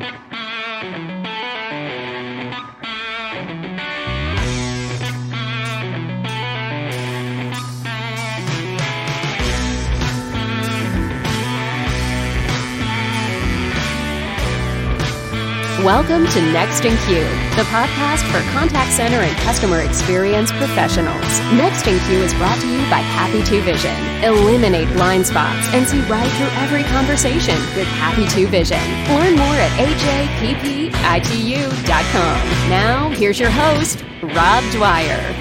Thank you. Welcome to Next in Queue, the podcast for contact center and customer experience professionals. Next in Queue is brought to you by Happitu Vision. Eliminate blind spots and see right through every conversation with Happitu Vision. Learn more at happitu.com. Now, here's your host, Rob Dwyer.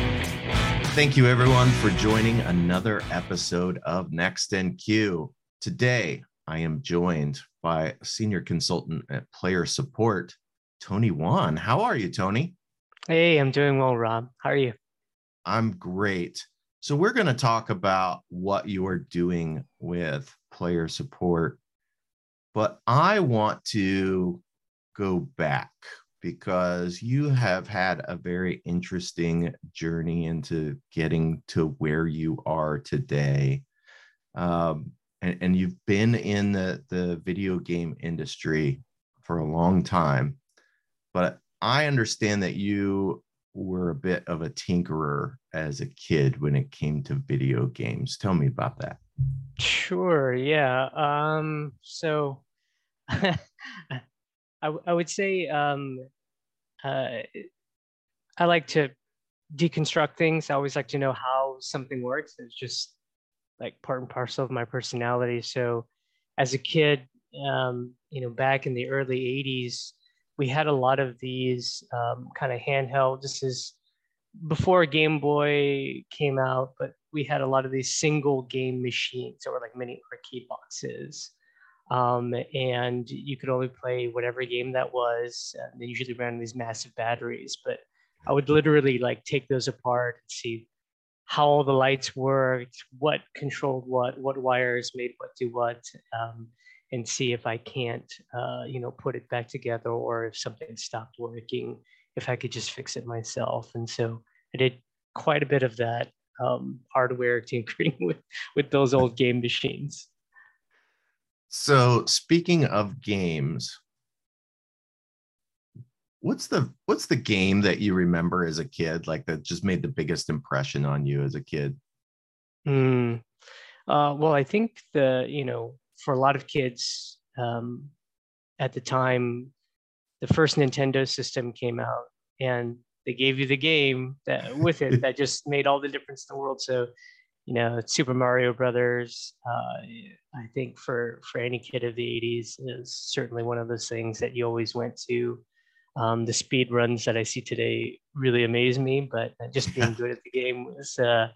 Thank you, everyone, for joining another episode of Next in Queue. Today, I am joined by senior consultant at player support, Tony Wan. How are you, Tony? Hey, I'm doing well, Rob. How are you? I'm great. So, we're going to talk about what you are doing with player support, but I want to go back because you have had a very interesting journey into getting to where you are today. Um, and, and you've been in the, the video game industry for a long time, but I understand that you were a bit of a tinkerer as a kid when it came to video games. Tell me about that. Sure. Yeah. Um, so I, I would say um, uh, I like to deconstruct things. I always like to know how something works. It's just like part and parcel of my personality. So as a kid, um, you know, back in the early 80s, we had a lot of these um, kind of handheld. This is before Game Boy came out, but we had a lot of these single game machines that were like mini arcade boxes. Um, and you could only play whatever game that was. And they usually ran these massive batteries, but I would literally like take those apart and see how all the lights worked, what controlled what, what wires made what do what, um, and see if I can't, uh, you know, put it back together or if something stopped working, if I could just fix it myself. And so I did quite a bit of that um, hardware tinkering with with those old game machines. So speaking of games, what's the what's the game that you remember as a kid like that just made the biggest impression on you as a kid? Mm. uh, well i think the you know for a lot of kids um, at the time the first nintendo system came out and they gave you the game that with it that just made all the difference in the world. So you know super mario brothers. Uh, i think for for any kid of the 80s is certainly one of those things that you always went to um, the speed runs that I see today really amaze me, but just being good at the game was uh,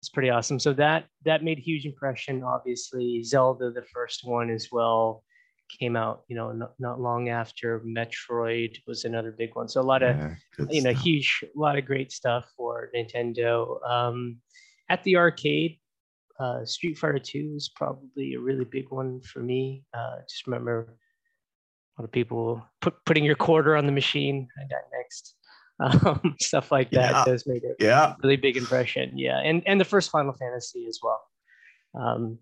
was pretty awesome. So that that made a huge impression. Obviously, Zelda, the first one as well, came out. You know, not, not long after. Metroid was another big one. So a lot of yeah, you know, huge, a lot of great stuff for Nintendo. Um, at the arcade, uh, Street Fighter Two is probably a really big one for me. Uh, just remember a lot of people put, putting your quarter on the machine. I got next. Um, stuff like that yeah. does make a yeah. really big impression. Yeah, and and the first Final Fantasy as well. Um,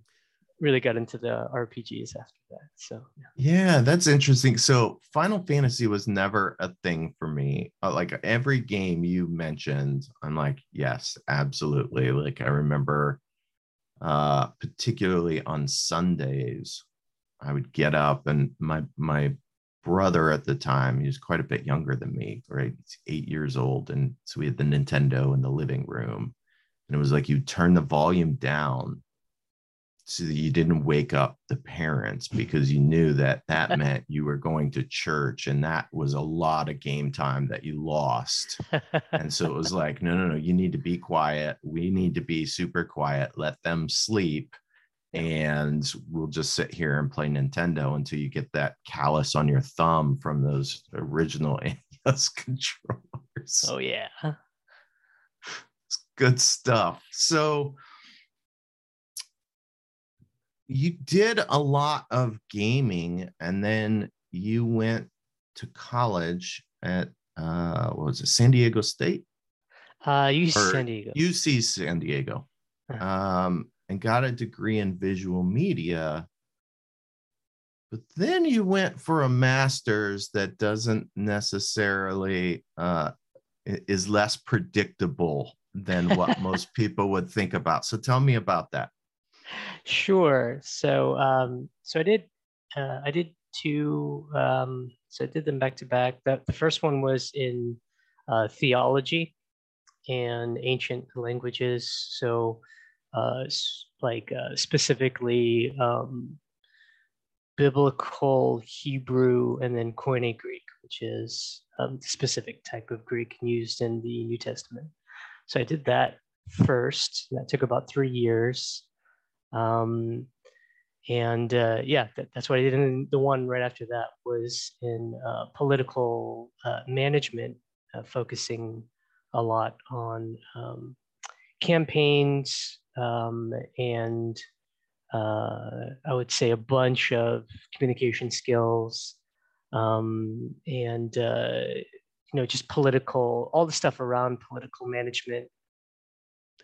really got into the RPGs after that. So yeah. yeah, that's interesting. So Final Fantasy was never a thing for me. Uh, like every game you mentioned, I'm like, yes, absolutely. Like I remember, uh, particularly on Sundays, I would get up and my my brother at the time, he was quite a bit younger than me, right? He's eight years old. And so we had the Nintendo in the living room. And it was like you turn the volume down so that you didn't wake up the parents because you knew that that meant you were going to church and that was a lot of game time that you lost. and so it was like, no, no, no, you need to be quiet. We need to be super quiet. Let them sleep and we'll just sit here and play Nintendo until you get that callus on your thumb from those original NES controllers. Oh yeah. It's good stuff. So you did a lot of gaming and then you went to college at uh what was it, San Diego State? Uh UC San Diego. UC San Diego. Uh-huh. Um and got a degree in visual media. but then you went for a master's that doesn't necessarily uh, is less predictable than what most people would think about. So tell me about that. Sure. So um, so I did uh, I did two. Um, so I did them back to back. The, the first one was in uh, theology and ancient languages. So uh, like uh, specifically um, biblical Hebrew and then Koine Greek, which is um, specific type of Greek used in the New Testament. So I did that first. That took about three years. Um, and uh, yeah, that, that's what I did. And the one right after that was in uh, political uh, management, uh, focusing a lot on um, campaigns um, and uh, I would say a bunch of communication skills um, and uh, you know just political all the stuff around political management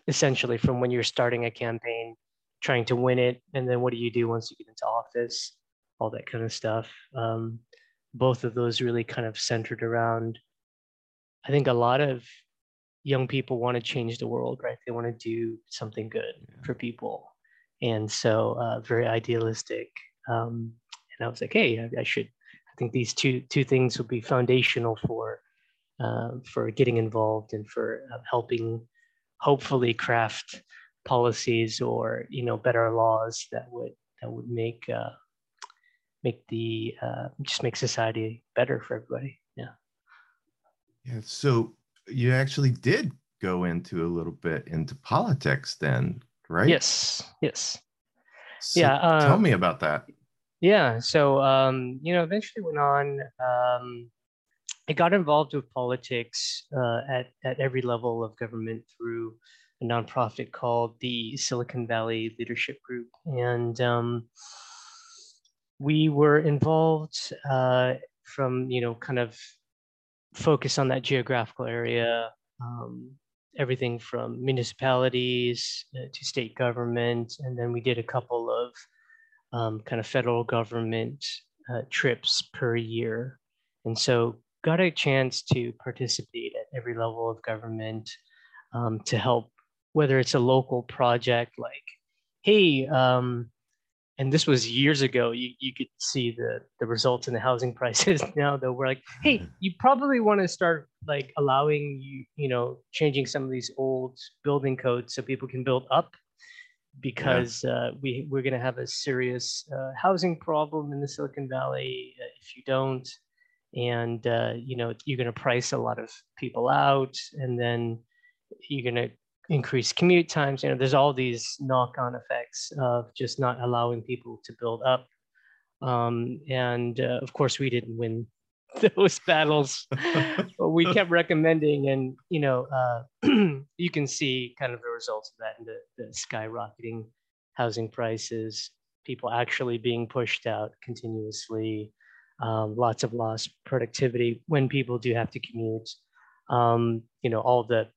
essentially from when you're starting a campaign trying to win it and then what do you do once you get into office all that kind of stuff. Um, both of those really kind of centered around i think a lot of young people want to change the world right they want to do something good for people and so uh, very idealistic. Um, and I was like, hey, I, I, should. I think these two two things would be foundational for uh, for getting involved and for uh, helping, hopefully, craft policies or you know better laws that would that would make uh, make the uh, just make society better for everybody. Yeah. Yeah. So you actually did go into a little bit into politics then right? Yes. Yes. So yeah. Um, tell me about that. Yeah. So, um, you know, eventually went on. Um, I got involved with politics uh, at at every level of government through a nonprofit called the Silicon Valley Leadership Group, and um, we were involved uh, from you know kind of focus on that geographical area. Um, everything from municipalities uh, to state government. And then we did a couple of um, kind of federal government uh, trips per year. And so got a chance to participate at every level of government um, to help, whether it's a local project like, hey, um, and this was years ago you, you could see the the results in the housing prices now though we're like hey mm-hmm. you probably want to start like allowing you you know changing some of these old building codes so people can build up because yeah. uh, we we're going to have a serious uh, housing problem in the silicon valley uh, if you don't and uh, you know you're going to price a lot of people out and then you're going to increased commute times. You know, there's all these knock-on effects of just not allowing people to build up. Um, and uh, of course, we didn't win those battles, but we kept recommending, and you know, uh, you can see kind of the results of that in the, the skyrocketing housing prices, people actually being pushed out continuously, um, lots of lost productivity when people do have to commute. Um, you know, all the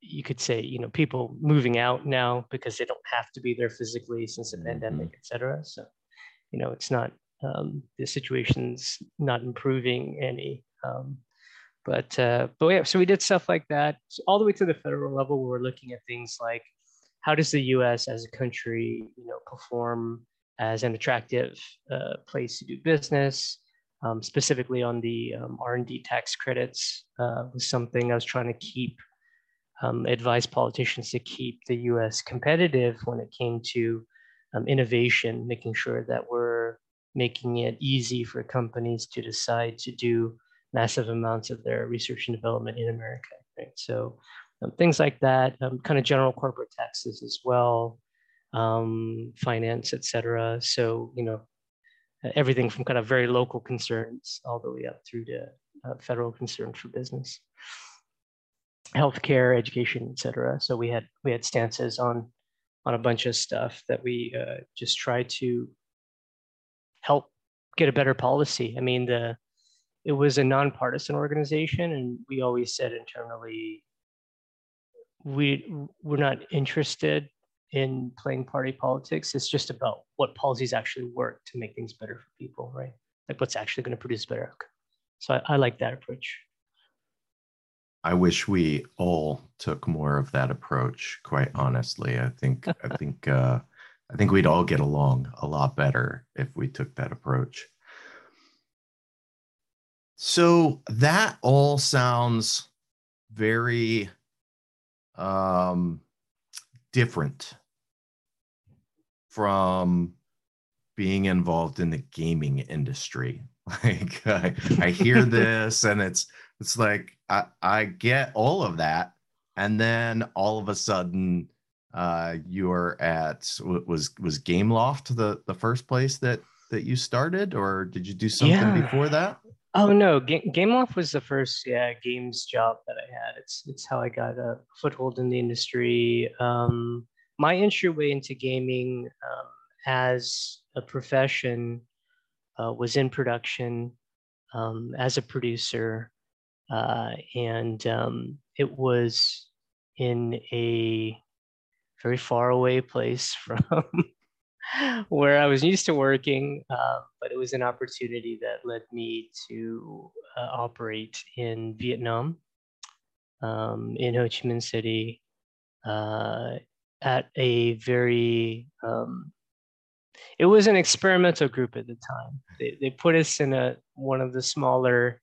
you could say you know people moving out now because they don't have to be there physically since the mm-hmm. pandemic et cetera. So you know it's not um, the situation's not improving any um, but uh, but yeah so we did stuff like that. So all the way to the federal level we we're looking at things like how does the us as a country you know perform as an attractive uh, place to do business? Um, specifically on the um, r&d tax credits uh, was something i was trying to keep um, advised politicians to keep the US competitive when it came to um, innovation, making sure that we're making it easy for companies to decide to do massive amounts of their research and development in America. Right? So um, things like that, um, kind of general corporate taxes as well, um, finance, et cetera. So, you know, everything from kind of very local concerns all the way up through to uh, federal concerns for business healthcare, education, etc. So we had we had stances on on a bunch of stuff that we uh, just try to help get a better policy. I mean, the it was a nonpartisan organization, and we always said internally we we're not interested in playing party politics. It's just about what policies actually work to make things better for people, right? Like what's actually going to produce better. So I, I like that approach. I wish we all took more of that approach. Quite honestly, I think I think uh, I think we'd all get along a lot better if we took that approach. So that all sounds very um, different from being involved in the gaming industry. Like I, I hear this and it's it's like I, I get all of that. And then all of a sudden uh you're at was was Gameloft the the first place that that you started or did you do something yeah. before that? Oh no, Game Gameloft was the first yeah games job that I had. It's it's how I got a foothold in the industry. Um, my entryway into gaming um, as a profession uh, was in production um, as a producer, uh, and um, it was in a very far away place from where I was used to working, uh, but it was an opportunity that led me to uh, operate in Vietnam, um, in Ho Chi Minh City, uh, at a very um, it was an experimental group at the time. They, they put us in a one of the smaller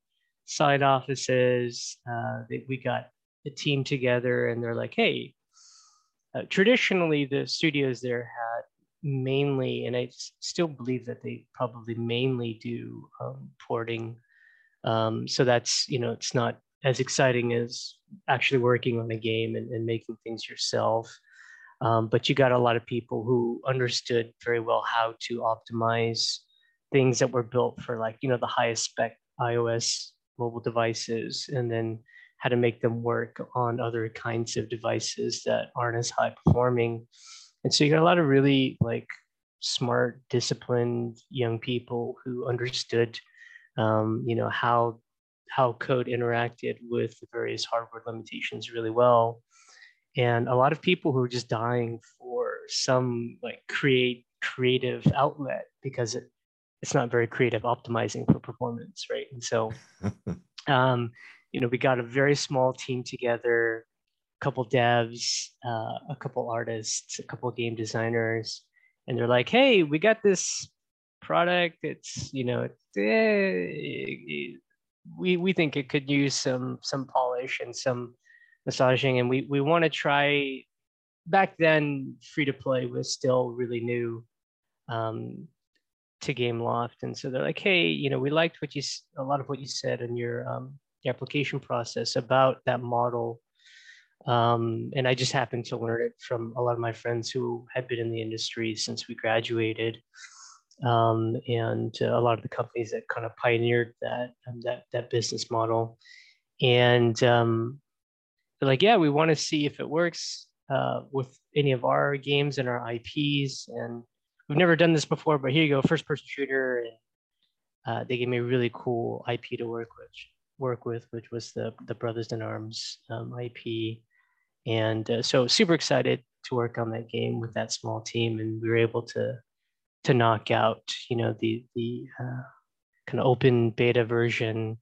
side offices. Uh, we got a team together, and they're like, "Hey, uh, traditionally the studios there had mainly, and I still believe that they probably mainly do um, porting. Um, so that's you know it's not as exciting as actually working on a game and, and making things yourself. Um, but you got a lot of people who understood very well how to optimize things that were built for like you know the highest spec iOS mobile devices, and then how to make them work on other kinds of devices that aren't as high performing. And so you got a lot of really like smart, disciplined young people who understood, um, you know, how how code interacted with the various hardware limitations really well and a lot of people who are just dying for some like create creative outlet because it, it's not very creative optimizing for performance right? And so um, you know we got a very small team together a couple devs uh, a couple artists a couple game designers and they're like hey we got this product. It's you know eh, we we think it could use some some polish and some massaging and we we want to try. Back then free to play was still really new. Um, to Gameloft and so they're like hey you know we liked what you a lot of what you said in your um, application process about that model um, and i just happened to learn it from a lot of my friends who had been in the industry since we graduated um, and uh, a lot of the companies that kind of pioneered that um, that that business model and um, they're like, yeah, we want to see if it works uh, with any of our games and our IPs. And we've never done this before, but here you go, first person shooter. And uh, they gave me a really cool IP to work with, work with, which was the the Brothers in Arms um, IP. And uh, so super excited to work on that game with that small team, and we were able to to knock out, you know, the the uh, kind of open beta version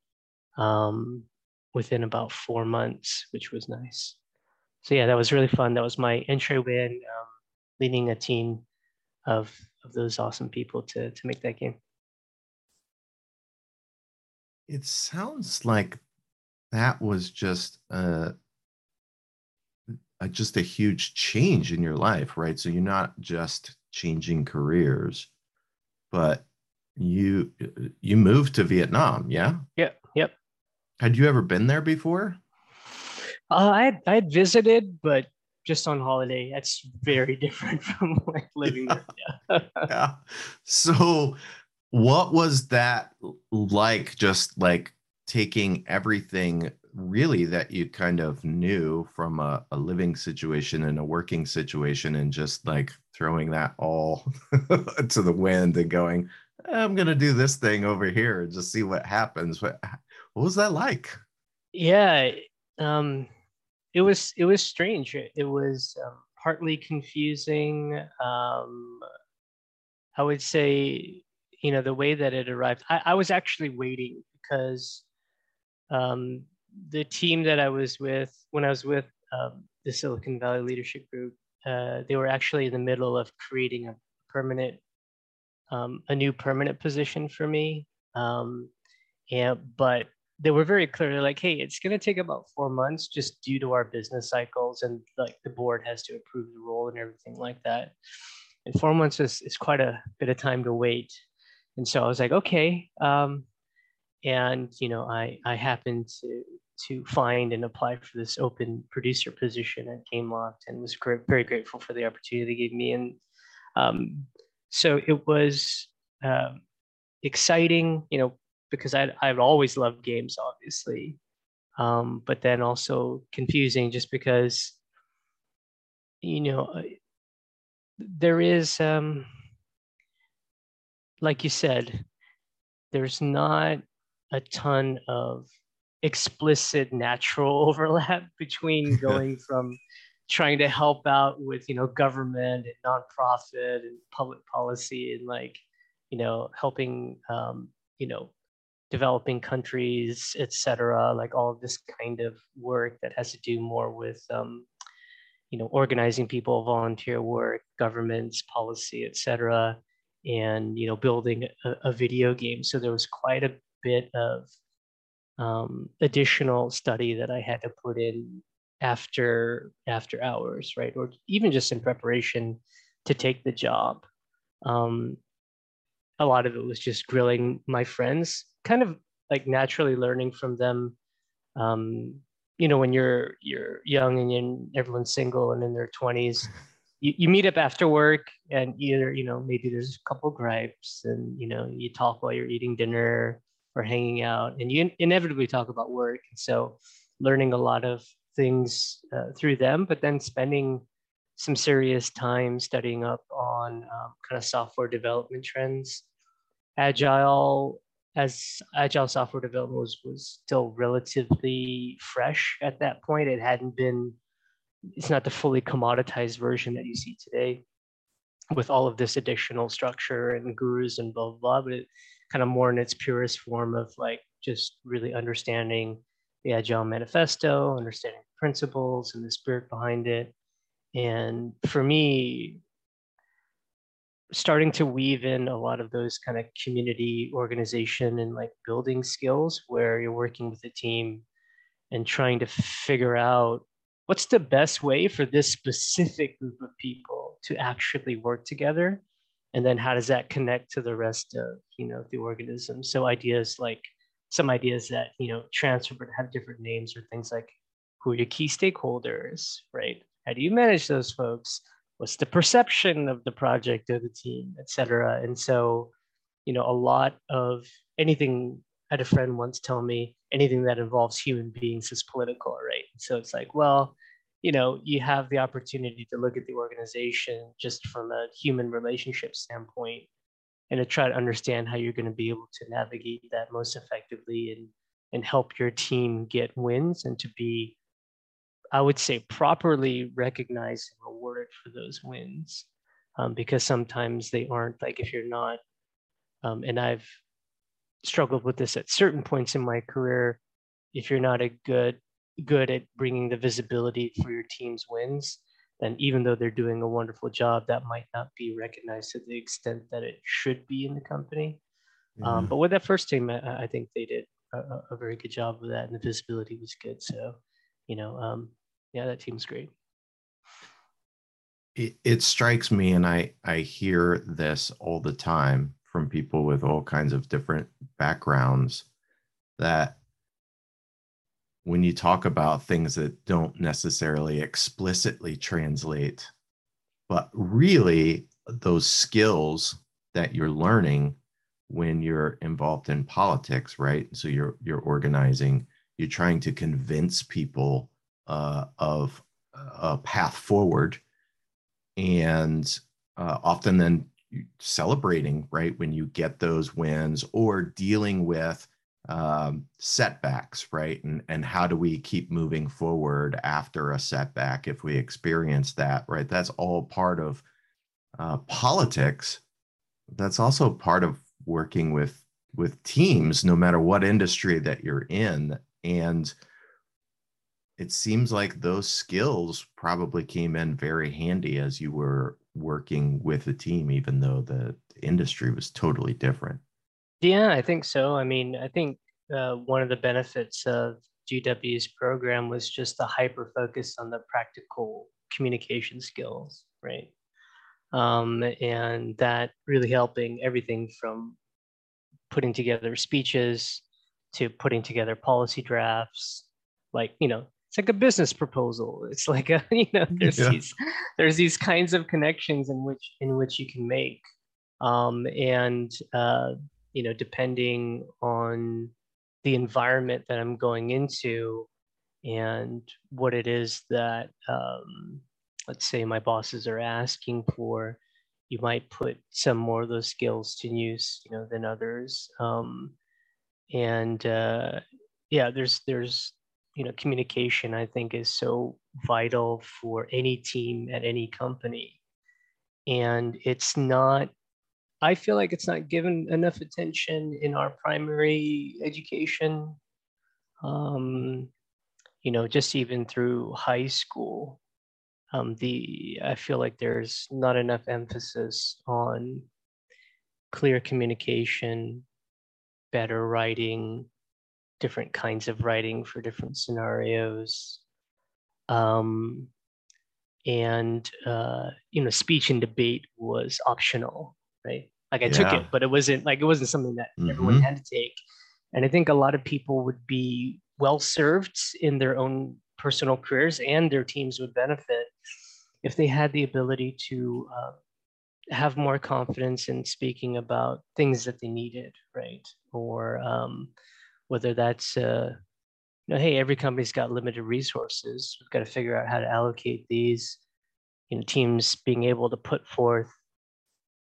um, within about four months, which was nice. So yeah, that was really fun. That was my entry win, um, leading a team of of those awesome people to to make that game. It sounds like that was just a, a just a huge change in your life, right? So you're not just changing careers, but you you moved to Vietnam, yeah? Yep, yep. Had you ever been there before? Uh, I had, I had visited, but just on holiday. That's very different from like living there. Yeah. yeah. So, what was that like? Just like taking everything really that you kind of knew from a, a living situation and a working situation and just like throwing that all to the wind and going, I'm going to do this thing over here and just see what happens. But what was that like? Yeah, um, it was it was strange. It was um, partly confusing. Um, I would say, you know, the way that it arrived, I, I was actually waiting because um, the team that I was with, when I was with um, the Silicon Valley Leadership Group, uh, they were actually in the middle of creating a permanent, um, a new permanent position for me. Um, and but they were very clear, They're like, hey, it's going to take about four months just due to our business cycles, and like the board has to approve the role and everything like that. And four months is, is quite a bit of time to wait. And so I was like, okay. Um, and you know, I I happened to to find and apply for this open producer position at Gameloft and was very grateful for the opportunity they gave me. And um, so it was um, exciting, you know, because I, I've always loved games, obviously, um, but then also confusing just because, you know, uh, there is, um, like you said, there's not a ton of explicit natural overlap between going from trying to help out with you know government and nonprofit and public policy and like you know helping um, you know developing countries etc like all of this kind of work that has to do more with um, you know organizing people volunteer work governments policy etc and you know building a, a video game so there was quite a bit of um, additional study that I had to put in after after hours, right, or even just in preparation to take the job. Um, a lot of it was just grilling my friends, kind of like naturally learning from them. Um, you know, when you're you're young and you're, everyone's single and in their twenties, you, you meet up after work and either you know maybe there's a couple gripes and you know you talk while you're eating dinner or hanging out and you inevitably talk about work and so learning a lot of things uh, through them but then spending some serious time studying up on um, kind of software development trends agile as agile software development was, was still relatively fresh at that point it hadn't been it's not the fully commoditized version that you see today with all of this additional structure and gurus and blah blah, blah but it, kind of more in its purest form of like just really understanding the Agile Manifesto, understanding principles and the spirit behind it. And for me, starting to weave in a lot of those kind of community organization and like building skills where you're working with a team and trying to figure out what's the best way for this specific group of people to actually work together and then how does that connect to the rest of you know the organism? So ideas like some ideas that you know transfer but have different names or things like who are your key stakeholders right? How do you manage those folks what's the perception of the project or the team et cetera. And so you know a lot of anything I had a friend once tell me anything that involves human beings is political right? So it's like well you know you have the opportunity to look at the organization just from a human relationship standpoint and to try to understand how you're going to be able to navigate that most effectively and and help your team get wins and to be i would say properly recognized and rewarded for those wins um, because sometimes they aren't like if you're not um, and i've struggled with this at certain points in my career if you're not a good good at bringing the visibility for your team's wins, then even though they're doing a wonderful job, that might not be recognized to the extent that it should be in the company. Um, mm-hmm. Um, but with that first team, I, I think they did a, a, very good job of that, and the visibility was good. So, you know, um, yeah, that team's great. It, it strikes me, and I I hear this all the time from people with all kinds of different backgrounds that when you talk about things that don't necessarily explicitly translate, but really those skills that you're learning when you're involved in politics, right? So you're you're organizing, you're trying to convince people uh, of a path forward, and uh, often then celebrating, right, when you get those wins, or dealing with um, setbacks, right? And and how do we keep moving forward after a setback if we experience that, right? That's all part of uh, politics. That's also part of working with with teams, no matter what industry that you're in, and it seems like those skills probably came in very handy as you were working with the team, even though the industry was totally different. Yeah, I think so. I mean, I think uh, one of the benefits of GW's program was just the hyper focus on the practical communication skills, right? Um, and that really helping everything from putting together speeches to putting together policy drafts, like you know, it's like a business proposal. It's like a you know, there's yeah. these there's these kinds of connections in which in which you can make, um, and uh, you know, depending on the environment that I'm going into and what it is that, um, let's say, my bosses are asking for, you might put some more of those skills to use, you know, than others. Um, and uh, yeah, there's there's you know communication. I think is so vital for any team at any company, and it's not I feel like it's not given enough attention in our primary education. Um, you know, just even through high school, um, the I feel like there's not enough emphasis on clear communication, better writing, different kinds of writing for different scenarios. Um, and uh, you know, speech and debate was optional, right? Like I yeah. took it, but it wasn't like it wasn't something that mm-hmm. everyone had to take. And I think a lot of people would be well served in their own personal careers, and their teams would benefit if they had the ability to uh, have more confidence in speaking about things that they needed, right? Or um, whether that's uh, you know, hey, every company's got limited resources. We've got to figure out how to allocate these. You know, teams being able to put forth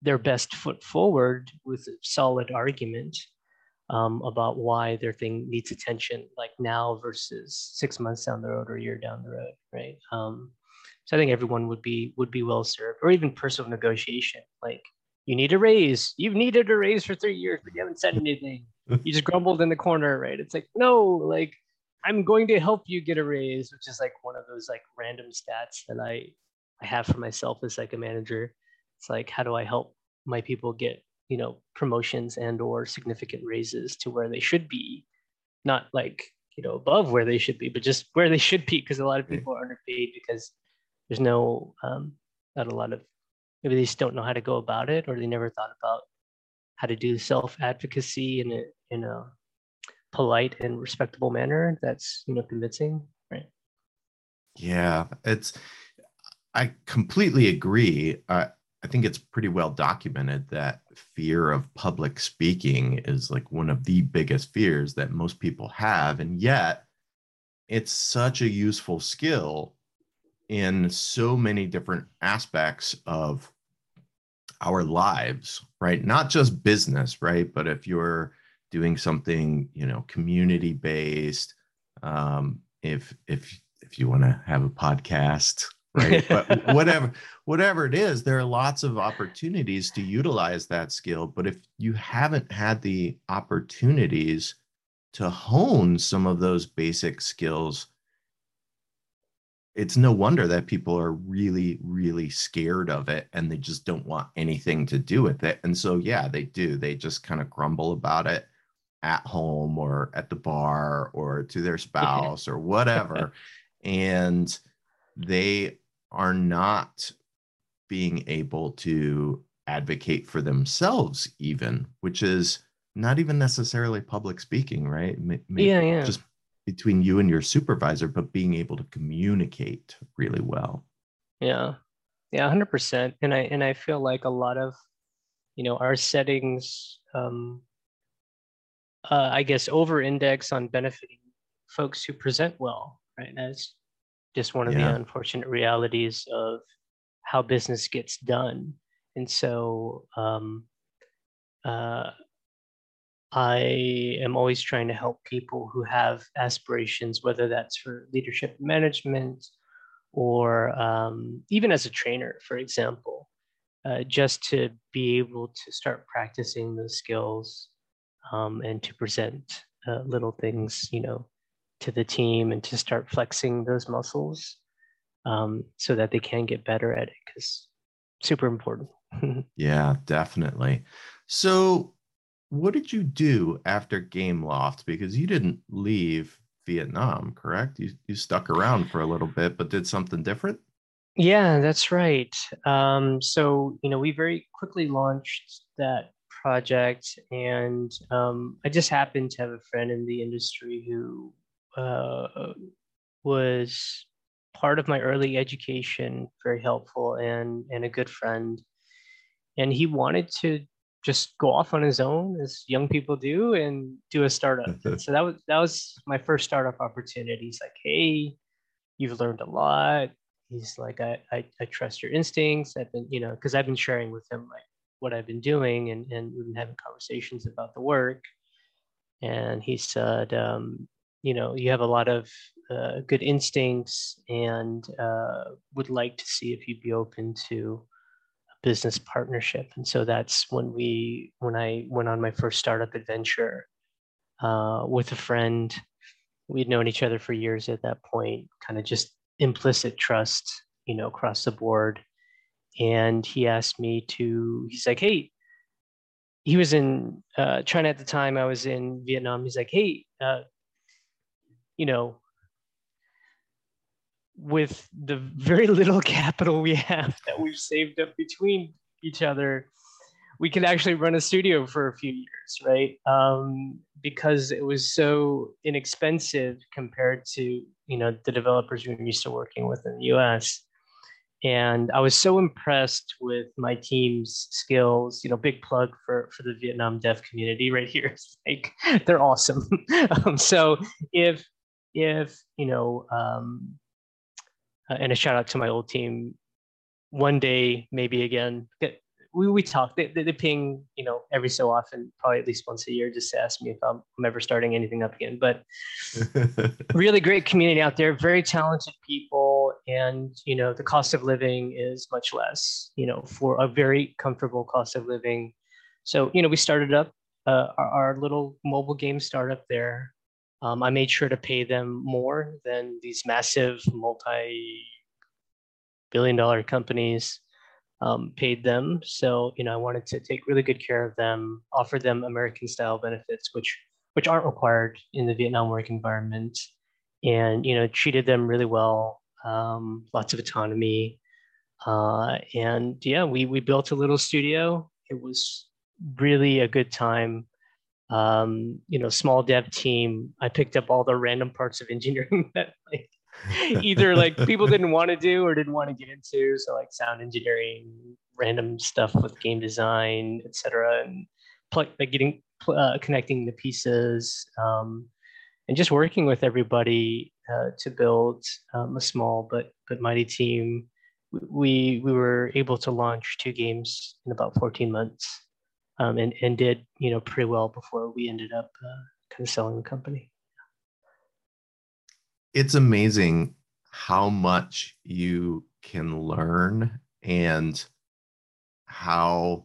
their best foot forward with a solid argument um, about why their thing needs attention, like now versus six months down the road or a year down the road, right? Um, so I think everyone would be would be well served, or even personal negotiation. Like you need a raise, you've needed a raise for three years, but you haven't said anything. you just grumbled in the corner, right? It's like no, like I'm going to help you get a raise, which is like one of those like random stats that I I have for myself as like a manager it's like how do i help my people get you know promotions and or significant raises to where they should be not like you know above where they should be but just where they should be because a lot of people are underpaid because there's no um, not a lot of maybe they just don't know how to go about it or they never thought about how to do self advocacy in a in a polite and respectable manner that's you know convincing right yeah it's i completely agree uh, I think it's pretty well documented that fear of public speaking is like one of the biggest fears that most people have. And yet, it's such a useful skill in so many different aspects of our lives, right? Not just business, right? But if you're doing something, you know, community based, um, if if if you want to have a podcast, right but whatever whatever it is there are lots of opportunities to utilize that skill but if you haven't had the opportunities to hone some of those basic skills it's no wonder that people are really really scared of it and they just don't want anything to do with it. And so yeah they do. They just kind of grumble about it at home or at the bar or to their spouse or whatever. And they are not being able to advocate for themselves even which is not even necessarily public speaking right? Maybe yeah yeah. just between you and your supervisor but being able to communicate really well yeah yeah 100% and i and i feel like a lot of you know our settings um uh, i guess over index on benefiting folks who present well right as just one of yeah. the unfortunate realities of how business gets done. And so, um, uh, I am always trying to help people who have aspirations, whether that's for leadership management or um, even as a trainer, for example, uh, just to be able to start practicing those skills um, and to present uh, little things, you know, to the team and to start flexing those muscles um, so that they can get better at it because super important. yeah, definitely. So, what did you do after Gameloft? Because you didn't leave Vietnam, correct? You you stuck around for a little bit, but did something different. Yeah, that's right. Um, so you know, we very quickly launched that project, and um, I just happened to have a friend in the industry who uh, was part of my early education, very helpful and and a good friend. And he wanted to just go off on his own as young people do and do a startup. so that was that was my first startup opportunity. He's like, hey, you've learned a lot. He's like, I I, I trust your instincts. I've been, you know, because I've been sharing with him like what I've been doing and, and we've been having conversations about the work. And he said, um, you know, you have a lot of uh, good instincts and uh, would like to see if you'd be open to business partnership. And so that's when we, when I went on my first startup adventure uh, with a friend. We'd known each other for years at that point, kind of just implicit trust, you know, across the board and he asked me to he's like hey he was in uh, china at the time i was in vietnam he's like hey uh, you know with the very little capital we have that we've saved up between each other we could actually run a studio for a few years right um, because it was so inexpensive compared to you know the developers we were used to working with in the us and I was so impressed with my team's skills. You know, big plug for for the Vietnam dev community right here. It's like they're awesome. um, so if if you know, um, uh, and a shout out to my old team. One day, maybe again, we, we talk. They, they, they, ping, you know, every so often, probably at least once a year, just to ask me if I'm, I'm ever starting anything up again. But really great community out there, very talented people, and you know, the cost of living is much less. You know, for a very comfortable cost of living. So you know, we started up uh, our, our, little mobile game startup there. Um, I made sure to pay them more than these massive multi billion dollar companies um, paid them. So, you know, I wanted to take really good care of them, offer them American style benefits, which which aren't required in the Vietnam work environment, and you know, treated them really well. Um, lots of autonomy, uh, and yeah, we we built a little studio. It was really a good time. Um, you know, small dev team. I picked up all the random parts of engineering that like either like people didn't want to do or didn't want to get into. So like sound engineering, random stuff with game design, etc., and pl- like getting uh, connecting the pieces, um, and just working with everybody uh, to build um, a small but but mighty team. We we were able to launch two games in about 14 months, um, and and did you know pretty well before we ended up uh, kind of selling the company. It's amazing how much you can learn and how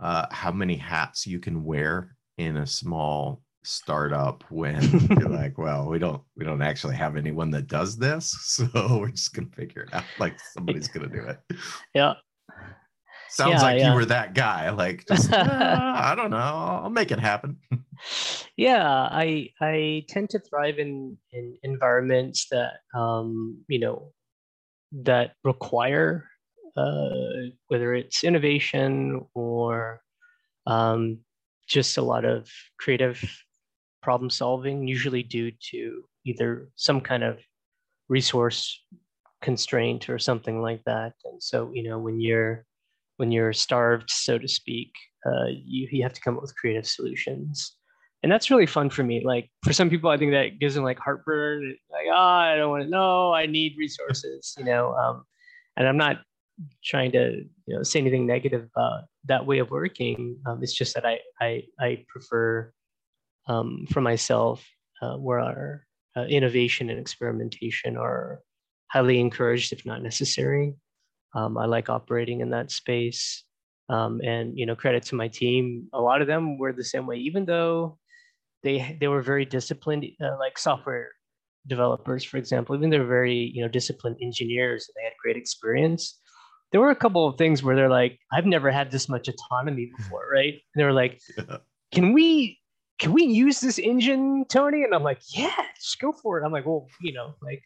uh, how many hats you can wear in a small startup when you're like well we don't we don't actually have anyone that does this so we're just gonna figure it out like somebody's gonna do it. Yeah sounds yeah, like yeah. you were that guy like just, uh, i don't know i'll make it happen yeah i i tend to thrive in in environments that um you know that require uh whether it's innovation or um just a lot of creative problem solving usually due to either some kind of resource constraint or something like that and so you know when you're when you're starved so to speak uh, you, you have to come up with creative solutions and that's really fun for me. Like for some people, I think that gives them like heartburn. Like, oh, I don't want to know. I need resources, you know. Um, and I'm not trying to you know say anything negative about that way of working. Um, it's just that I I, I prefer um, for myself uh, where our uh, innovation and experimentation are highly encouraged, if not necessary. Um, I like operating in that space. Um, and you know, credit to my team. A lot of them were the same way, even though they they were very disciplined, uh, like software developers, for example. Even they're very you know disciplined engineers, and they had great experience. There were a couple of things where they're like, "I've never had this much autonomy before," right? And they were like, yeah. "Can we can we use this engine, Tony? And I'm like, yeah, just go for it. I'm like, well, you know, like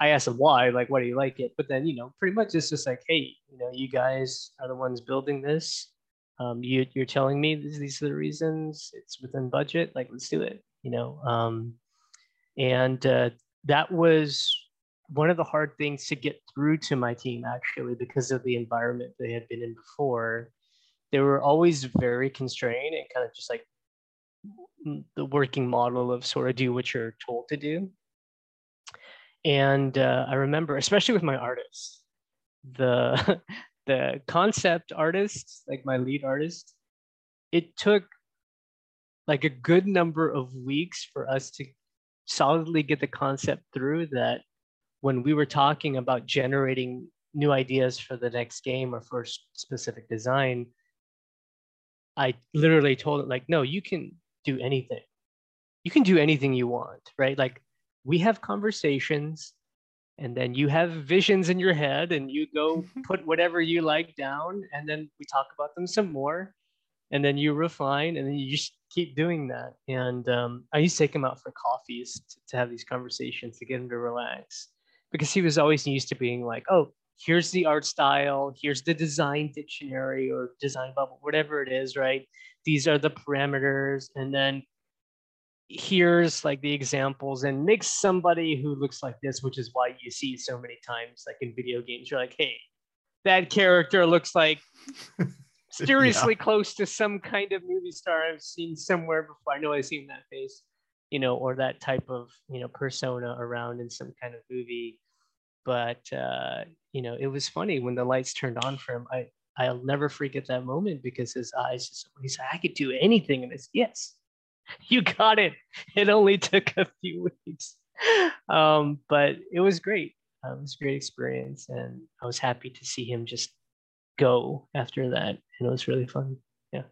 I asked him why, like, why do you like it? But then, you know, pretty much it's just like, hey, you know, you guys are the ones building this. Um, you, you're telling me these, these are the reasons it's within budget. Like, let's do it, you know? Um, and uh, that was one of the hard things to get through to my team, actually, because of the environment they had been in before. They were always very constrained and kind of just like the working model of sort of do what you're told to do. And uh, I remember, especially with my artists, the the concept artist, like my lead artist, it took like a good number of weeks for us to solidly get the concept through that when we were talking about generating new ideas for the next game or for specific design i literally told it like no you can do anything. You can do anything you want, right? Like we have conversations and then you have visions in your head and you go put whatever you like down and then we talk about them some more and then you refine and then you just keep doing that and um, i used to take him out for coffees to, to, have these conversations to get him to relax because he was always used to being like oh here's the art style here's the design dictionary or design bubble whatever it is right these are the parameters and then here's like the examples and make somebody who looks like this which is why you see so many times like in video games you're like hey that character looks like seriously yeah. close to some kind of movie star i've seen somewhere before i know i've seen that face you know or that type of you know persona around in some kind of movie but uh you know it was funny when the lights turned on for him i I'll never forget that moment because his eyes just he said, I could do anything. And it's yes, you got it. It only took a few weeks. Um, but it was great. Um, it was a great experience. And I was happy to see him just go after that. And it was really fun. Yeah.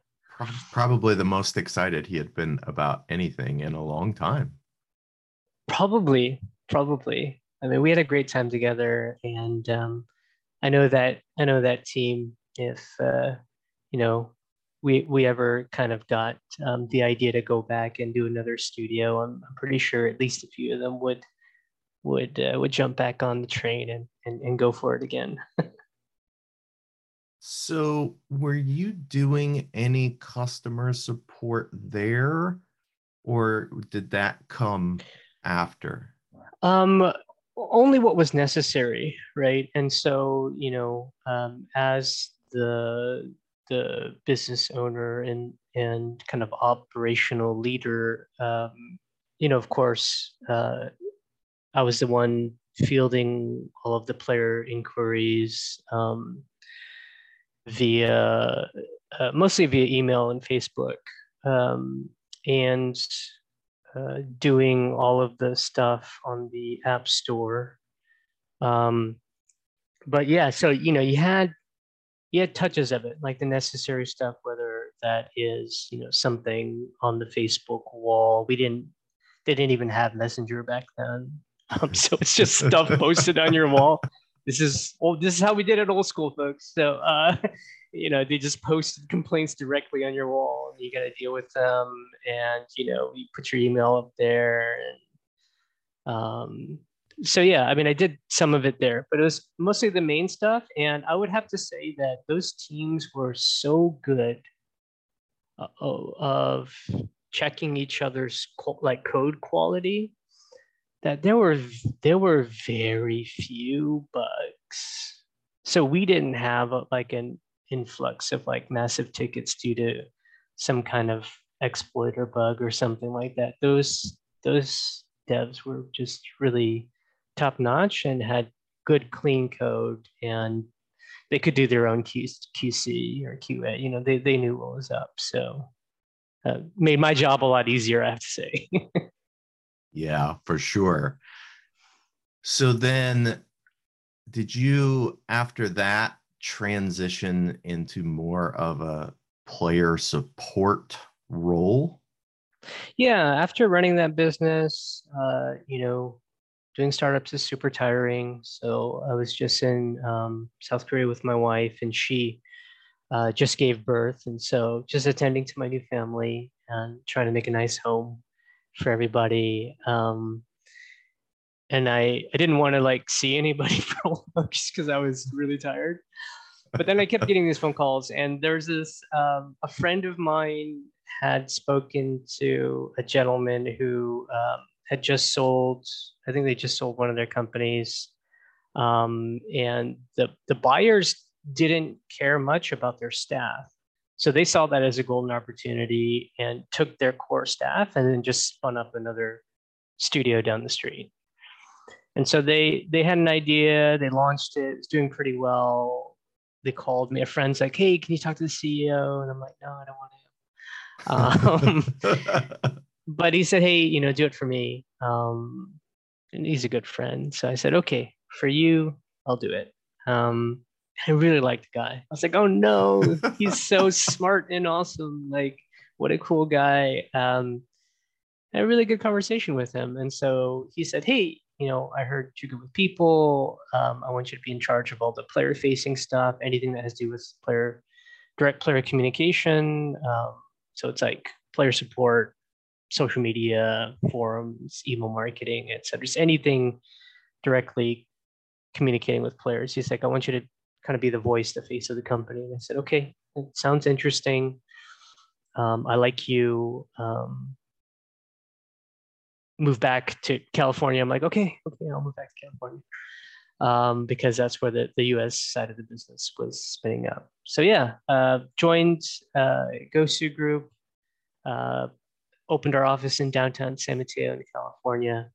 Probably the most excited he had been about anything in a long time. Probably, probably. I mean, we had a great time together, and um, I know that I know that team if uh, you know we we ever kind of got um, the idea to go back and do another studio, I'm, I'm pretty sure at least a few of them would would uh, would jump back on the train and and, and go for it again. so, were you doing any customer support there, or did that come after? Um, only what was necessary, right? And so, you know, um, as the the business owner and and kind of operational leader um, you know of course uh, i was the one fielding all of the player inquiries um, via uh, mostly via email and facebook um, and uh, doing all of the stuff on the app store um, but yeah so you know you had you had touches of it, like the necessary stuff, whether that is, you know, something on the Facebook wall. We didn't, they didn't even have Messenger back then. Um, so it's just stuff posted on your wall. This is, well, this is how we did it old school, folks. So, uh, you know, they just posted complaints directly on your wall and you got to deal with them. And, you know, you put your email up there and, um, so yeah, I mean, I did some of it there, but it was mostly the main stuff. And I would have to say that those teams were so good uh, of checking each other's co- like code quality that there were there were very few bugs. So we didn't have a, like an influx of like massive tickets due to some kind of exploit or bug or something like that. Those those devs were just really top notch and had good clean code and they could do their own QC or QA. You know, they they knew what was up, so uh, made my job a lot easier. I have to say. yeah, for sure. So then, did you after that transition into more of a player support role? Yeah, after running that business, uh, you know, doing startups is super tiring. So I was just in um, South Korea with my wife, and she uh, just gave birth, and so just attending to my new family and trying to make a nice home for everybody. Um, and I I didn't want to like see anybody for a while just because I was really tired. But then I kept getting these phone calls, and there's this um, a friend of mine had spoken to a gentleman who um, had just sold. I think they just sold one of their companies, um, and the the buyers didn't care much about their staff. So they saw that as a golden opportunity and took their core staff and then just spun up another studio down the street. And so they they had an idea, they launched it, it's doing pretty well. They called me, a friend's like, hey, can you talk to the CEO? And I'm like, no, I don't want to um, but he said, "Hey, you know, do it for me." Um, and he's a good friend, so I said, "Okay, for you, I'll do it." Um, I really liked the guy. I was like, "Oh no, he's so smart and awesome! Like, what a cool guy!" Um, I had a really good conversation with him, and so he said, "Hey, you know, I heard you're good with people. Um, I want you to be in charge of all the player-facing stuff, anything that has to do with player direct player communication." Um, so it's like player support, social media, forums, email marketing, etc. Just anything directly communicating with players. He's like, I want you to kind of be the voice, the face of the company. And I said, okay, it sounds interesting. Um, I like you. Um, move back to California. I'm like, okay, okay, I'll move back to California. Um, because that's where the, the US side of the business was spinning up. So yeah, uh, joined uh, Gosu Group, uh, opened our office in downtown San Mateo in California.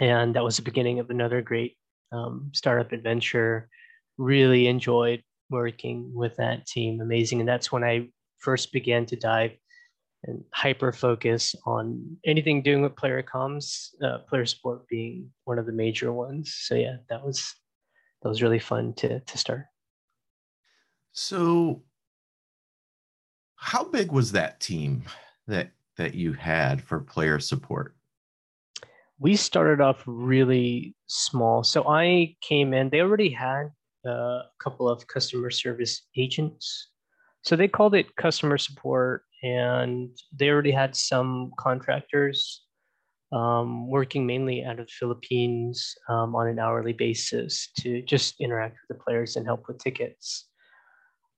And that was the beginning of another great um, startup adventure. Really enjoyed working with that team. Amazing. And that's when I first began to dive and hyper focus on anything doing with player comms, uh, player support being one of the major ones. So yeah, that was that was really fun to to start. So how big was that team that that you had for player support? We started off really small. So I came in, they already had a couple of customer service agents. So they called it customer support, and they already had some contractors um, working mainly out of the Philippines um, on an hourly basis to just interact with the players and help with tickets.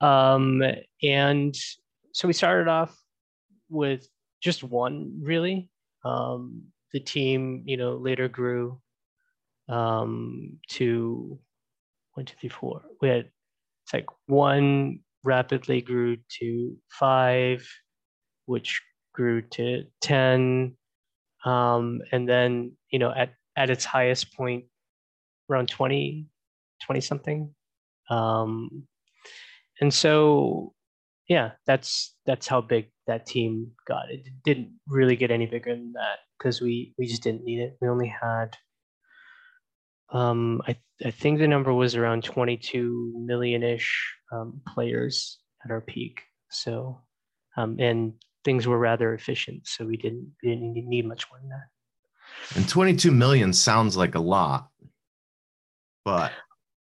Um, and so we started off with just one really. Um, the team, you know, later grew um, to one, two, three, four. We had it's like one rapidly grew to five, which grew to ten, um, and then you know at at its highest point around 20 20 something um, and so yeah, that's that's how big that team got. It didn't really get any bigger than that because we we just didn't need it. We only had um I I think the number was around 22 million-ish um, players at our peak. So um and things were rather efficient, so we didn't we didn't need much more than that. And 22 million sounds like a lot, but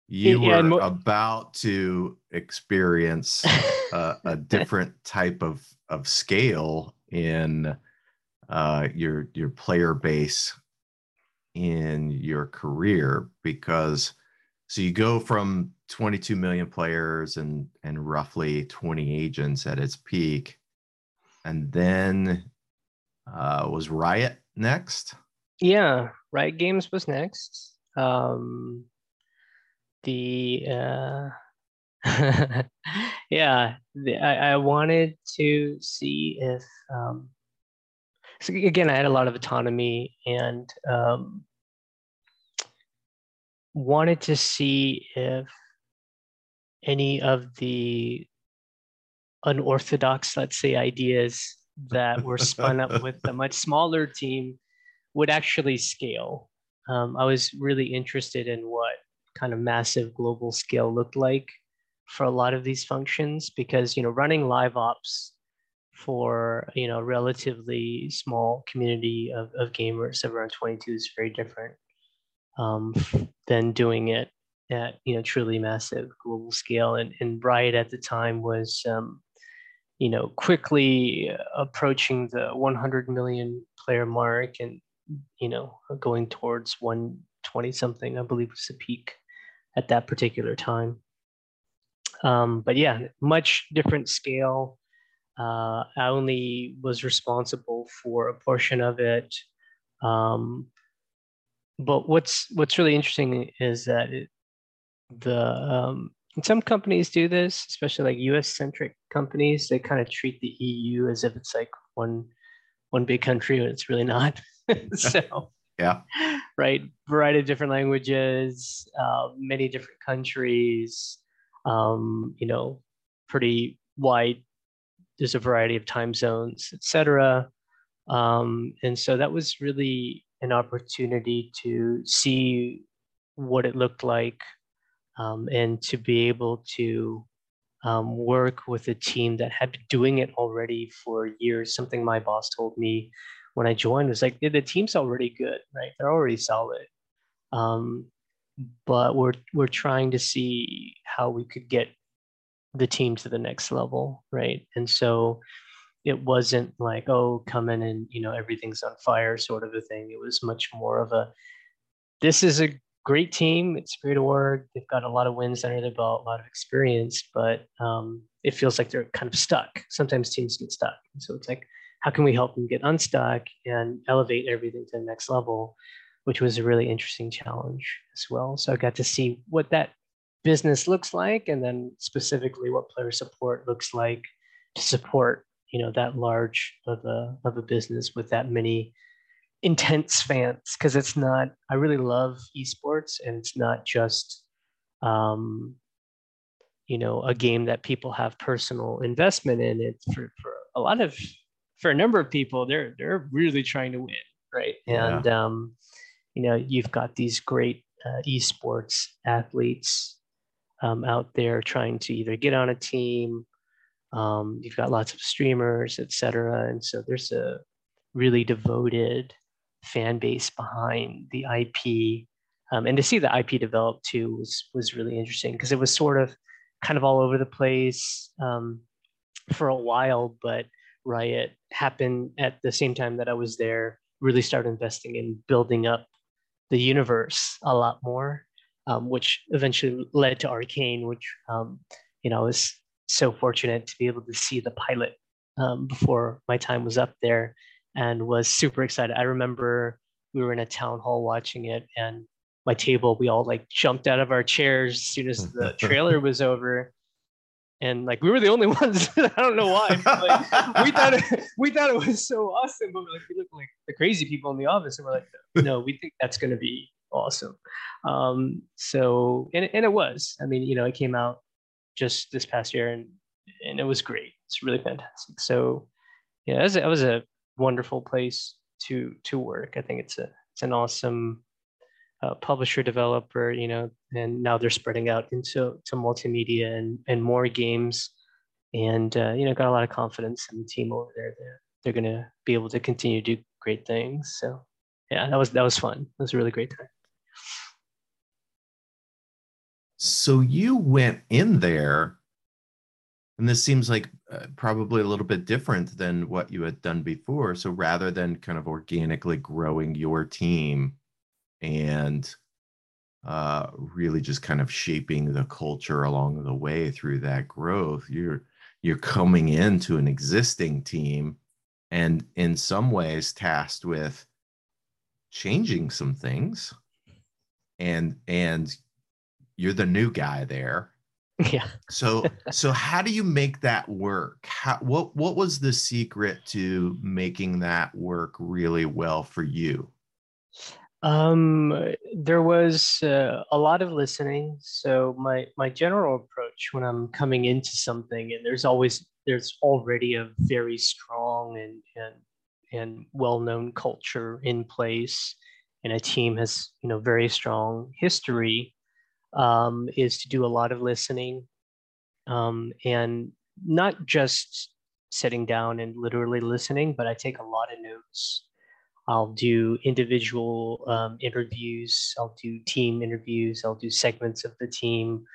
you yeah, were about to experience a, a, different type of of scale in uh, your your player base in your career because so you go from 22 million players and and roughly 20 agents at its peak and then uh, was riot next? Yeah riot games was next. Um the uh yeah the, I, I wanted to see if um so again i had a lot of autonomy and um wanted to see if any of the unorthodox, let's say, ideas that were spun up with a much smaller team would actually scale. Um, I was really interested in what kind of massive global scale looked like for a lot of these functions because you know running live ops for you know relatively small community of, of gamers. Of around 22 is very different um, than doing it at you know truly massive global scale. And, and riot at the time was um, you know quickly approaching the 100 million player mark and you know going towards 120 something i believe was the peak at that particular time. Um, but yeah much different scale uh, i only was responsible for a portion of it um, but what's what's really interesting is that it, the um, some companies do this, especially like U.S. centric companies. They kind of treat the EU as if it's like one one big country, and it's really not. so yeah, right, variety of different languages, uh, many different countries. Um, you know, pretty wide. There's a variety of time zones, etc. Um, and so that was really an opportunity to see what it looked like um, and to be able to um, work with a team that had been doing it already for years. Something my boss told me when I joined was like, the team's already good, right? They're already solid. Um, but we're we're trying to see how we could get the team to the next level, right? And so it wasn't like, oh, come in and you know everything's on fire sort of a thing. It was much more of a this is a great team. It's great work. They've got a lot of wins under their belt, a lot of experience, but um, it feels like they're kind of stuck. Sometimes teams get stuck. So it's like, how can we help them get unstuck and elevate everything to the next level, which was a really interesting challenge as well. So I got to see what that business looks like, and then specifically what player support looks like to support you know that large of a of a business with that many intense fans. Because it's not i really love esports and it's not just um you know a game that people have personal investment in. It for, for a lot of for a number of people they're they're really trying to win right? And yeah. um you know you've got these great uh, esports athletes um, out there trying to either get on a team um, you've got lots of streamers etc and so there's a really devoted fan base behind the IP. Um, and to see the IP develop too was was really interesting because it was sort of kind of all over the place um, for a while, but Riot happened at the same time that I was there. Really started investing in building up the universe a lot more, um, which eventually led to Arcane, which um, you know I was so fortunate to be able to see the pilot um, before my time was up there and was super excited. I remember we were in a town hall watching it and my table, we all like jumped out of our chairs as soon as the trailer was over. And like we were the only ones. I don't know why. Like, we thought it, we thought it was so awesome, but like we looked like the crazy people in the office, and we're like, no, we think that's going to be awesome. Um, so and and it was. I mean, you know, it came out just this past year, and and it was great. It's really fantastic. So yeah, it was, it was a wonderful place to to work. I think it's a it's an awesome uh, publisher developer, you know, and now they're spreading out into to multimedia and and more games, and uh, you know, got a lot of confidence in the team over there. They're they're gonna be able to continue to do great things. So yeah, that was that was fun. It was a really great time. So you went in there and this seems like uh, probably a little bit different than what you had done before. So rather than kind of organically growing your team and uh, really just kind of shaping the culture along the way through that growth, you're you're coming into an existing team and in some ways tasked with changing some things and and you're the new guy there Yeah. so so how do you make that work? How what what was the secret to making that work really well for you? Um, there was uh, a lot of listening. So my my general approach when I'm coming into something, and there's always there's already a very strong and and and well-known culture in place, and a team has you know very strong history. Um, is to do a lot of listening, um, and not just sitting down and literally listening, but I take a lot of notes I'll do individual um, interviews. I'll do team interviews. I'll do segments of the team.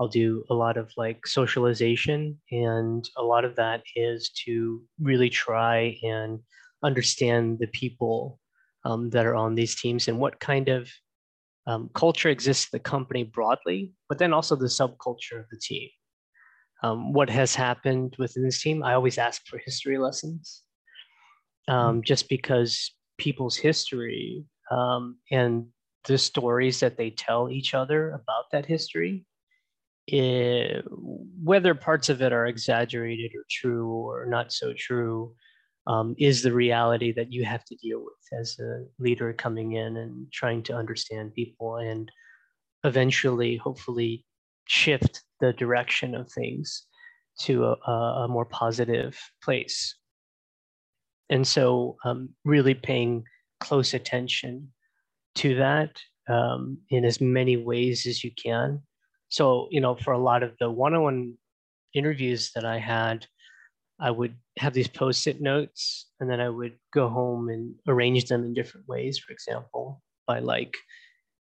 I'll do a lot of like socialization. And a lot of that is to really try and understand the people um, that are on these teams and what kind of um, culture exists the company broadly, but then also the subculture of the team. Um, what has happened within this team? I always ask for history lessons. Um, mm-hmm. just because people's history um, and the stories that they tell each other about that history, it, eh, whether parts of it are exaggerated or true or not so true, um, is the reality that you have to deal with as a leader coming in and trying to understand people and eventually, hopefully, shift the direction of things to a, a more positive place. And so um, really paying close attention to that um, in as many ways as you can. So you know for a lot of the one-on-one interviews that i had i would have these post-it notes and then i would go home and arrange them in different ways for example by like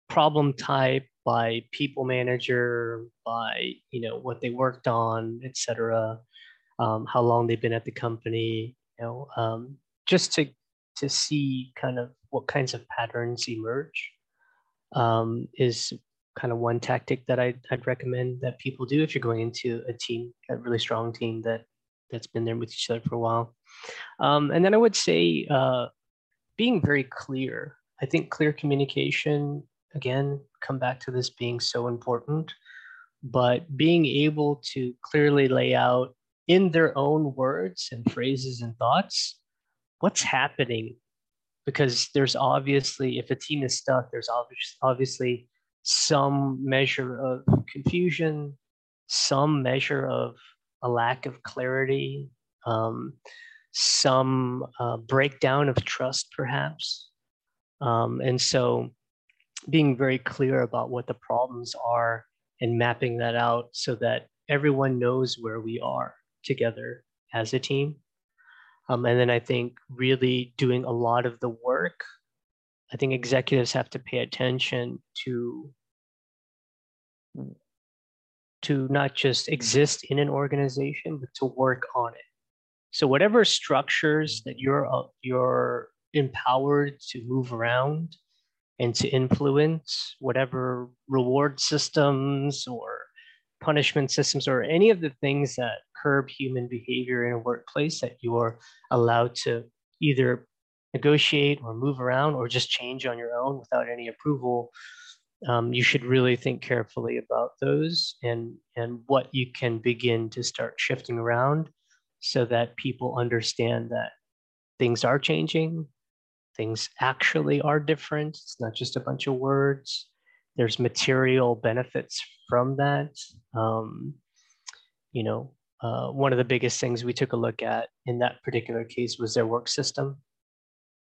problem type by people manager by you know what they worked on etc um, how long they've been at the company you know, um, just to to see kind of what kinds of patterns emerge um, is kind of one tactic that I'd, I'd recommend that people do if you're going into a team, a really strong team that that's been there with each other for a while. Um, and then I would say uh, being very clear. I think clear communication, again, come back to this being so important, but being able to clearly lay out in their own words and phrases and thoughts what's happening because there's obviously if a team is stuck there's obviously some measure of confusion some measure of a lack of clarity um, some uh, breakdown of trust perhaps um, and so being very clear about what the problems are and mapping that out so that everyone knows where we are together as a team. Um, and then I think really doing a lot of the work. I think executives have to pay attention to to not just exist in an organization, but to work on it. So whatever structures that you're uh, you're empowered to move around and to influence, whatever reward systems or punishment systems or any of the things that curb human behavior in a workplace that you're allowed to either negotiate or move around or just change on your own without any approval um, you should really think carefully about those and and what you can begin to start shifting around so that people understand that things are changing things actually are different it's not just a bunch of words there's material benefits from that. Um, you know, uh, one of the biggest things we took a look at in that particular case was their work system,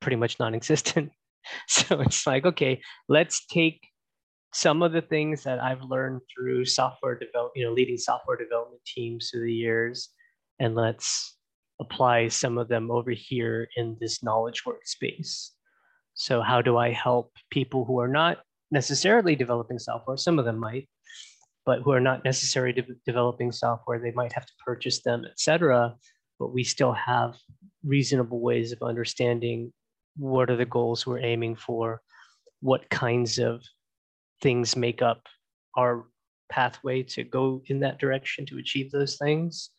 pretty much non-existent. so it's like, okay, let's take some of the things that I've learned through software develop, you know, leading software development teams through the years, and let's apply some of them over here in this knowledge workspace. So how do I help people who are not necessarily developing software? Some of them might, but who are not necessarily de- developing software. They might have to purchase them, etc. But we still have reasonable ways of understanding what are the goals we're aiming for, what kinds of things make up our pathway to go in that direction to achieve those things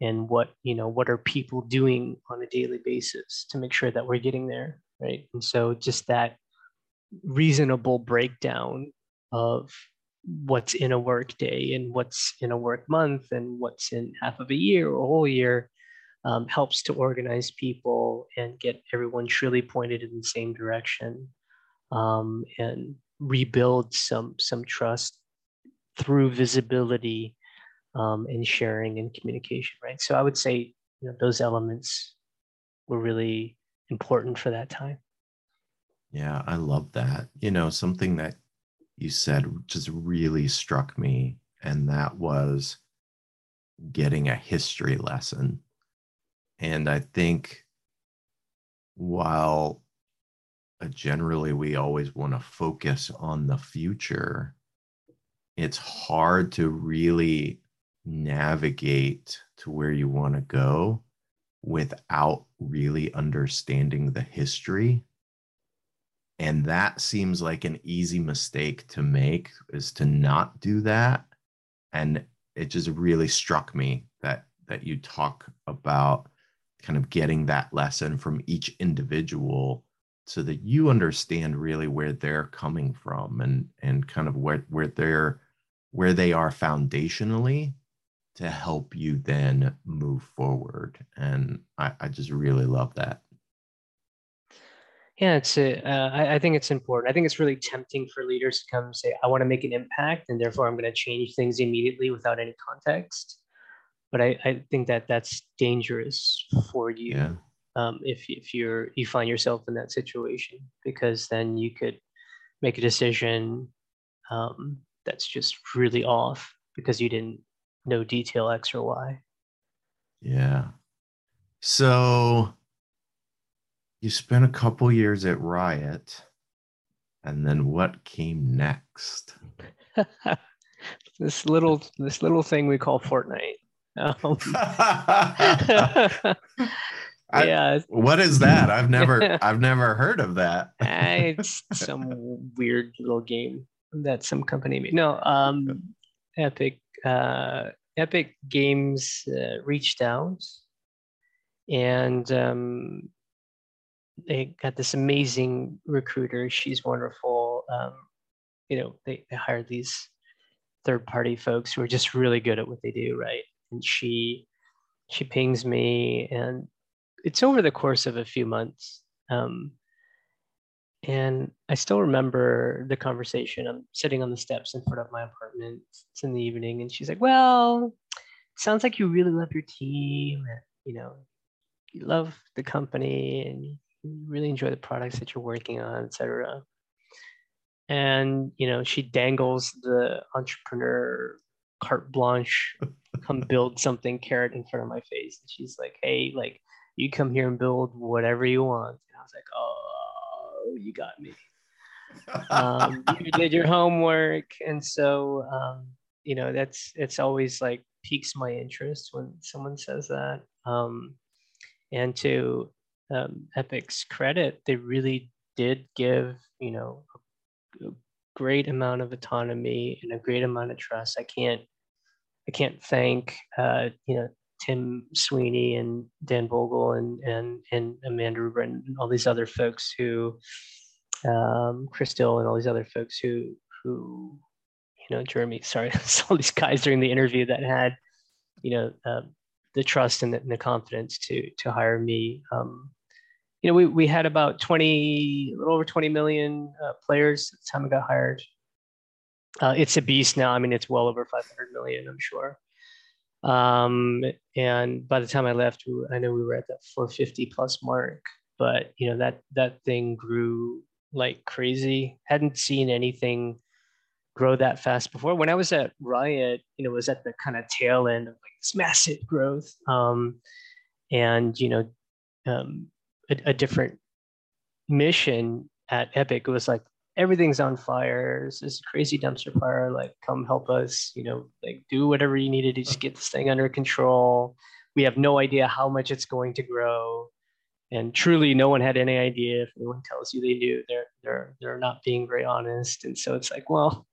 and what you know what are people doing on a daily basis to make sure that we're getting there right and so just that reasonable breakdown of what's in a work day and what's in a work month and what's in half of a year or a whole year um, helps to organize people and get everyone truly pointed in the same direction. um, and rebuild some some trust through visibility um, and sharing and communication, right? So I would say you know those elements were really important for that time. Yeah, I love that. You know, something that you said just really struck me, and that was getting a history lesson. And I think while generally we always want to focus on the future, it's hard to really navigate to where you want to go without really understanding the history. And that seems like an easy mistake to make is to not do that. And it just really struck me that that you talk about kind of getting that lesson from each individual so that you understand really where they're coming from and and kind of where where they're where they are foundationally to help you then move forward and i, I just really love that yeah, it's a, uh, I, I think it's important. I think it's really tempting for leaders to come and say, I want to make an impact, and therefore I'm going to change things immediately without any context. But I, I think that that's dangerous for you yeah. Um, if if you're you find yourself in that situation because then you could make a decision um, that's just really off because you didn't know detail X or Y. Yeah. So you spent a couple years at Riot, and then what came next? this little this little thing we call Fortnite. Um, I, yeah. What is that? I've never I've never heard of that. it's some weird little game that some company made. No, um, Epic uh, Epic Games uh, reached out and um, they got this amazing recruiter. She's wonderful. Um, you know, they, they hired these third party folks who are just really good at what they do, right? And she she pings me, and it's over the course of a few months. Um, and I still remember the conversation. I'm sitting on the steps in front of my apartment. It's in the evening, and she's like, "Well, sounds like you really love your team. And, you know, you love the company, and you really enjoy the products that you're working on, etc. And you know, she dangles the entrepreneur carte blanche, come build something carrot in front of my face. And she's like, hey, like you come here and build whatever you want. And I was like, oh, you got me. um, you did your homework, and so um, you know that's it's always like piques my interest when someone says that. Um, and to um, Epic's credit, they really did give, you know, a, a great amount of autonomy and a great amount of trust. I can't, I can't thank, uh, you know, Tim Sweeney and Dan Vogel and and and Amanda Rubin and all these other folks who, um, and all these other folks who who, you know, Jeremy. Sorry, all these guys during the interview that had, you know, uh, the trust and the, and the, confidence to to hire me. Um, you know, we, we had about 20, a little over 20 million uh, players at the time I got hired. Uh, it's a beast now. I mean, it's well over 500 million, I'm sure. Um, and by the time I left, I know we were at that 450 plus mark, but you know, that, that thing grew like crazy. Hadn't seen anything grow that fast before. When I was at Riot, you know, was at the kind of tail end of like this massive growth. Um, and, you know, um, a, a different mission at Epic. It was like everything's on fire. It's this crazy dumpster fire. Like, come help us. You know, like do whatever you need to do to get this thing under control. We have no idea how much it's going to grow, and truly, no one had any idea. If anyone tells you they knew, they're they're they're not being very honest. And so it's like, well,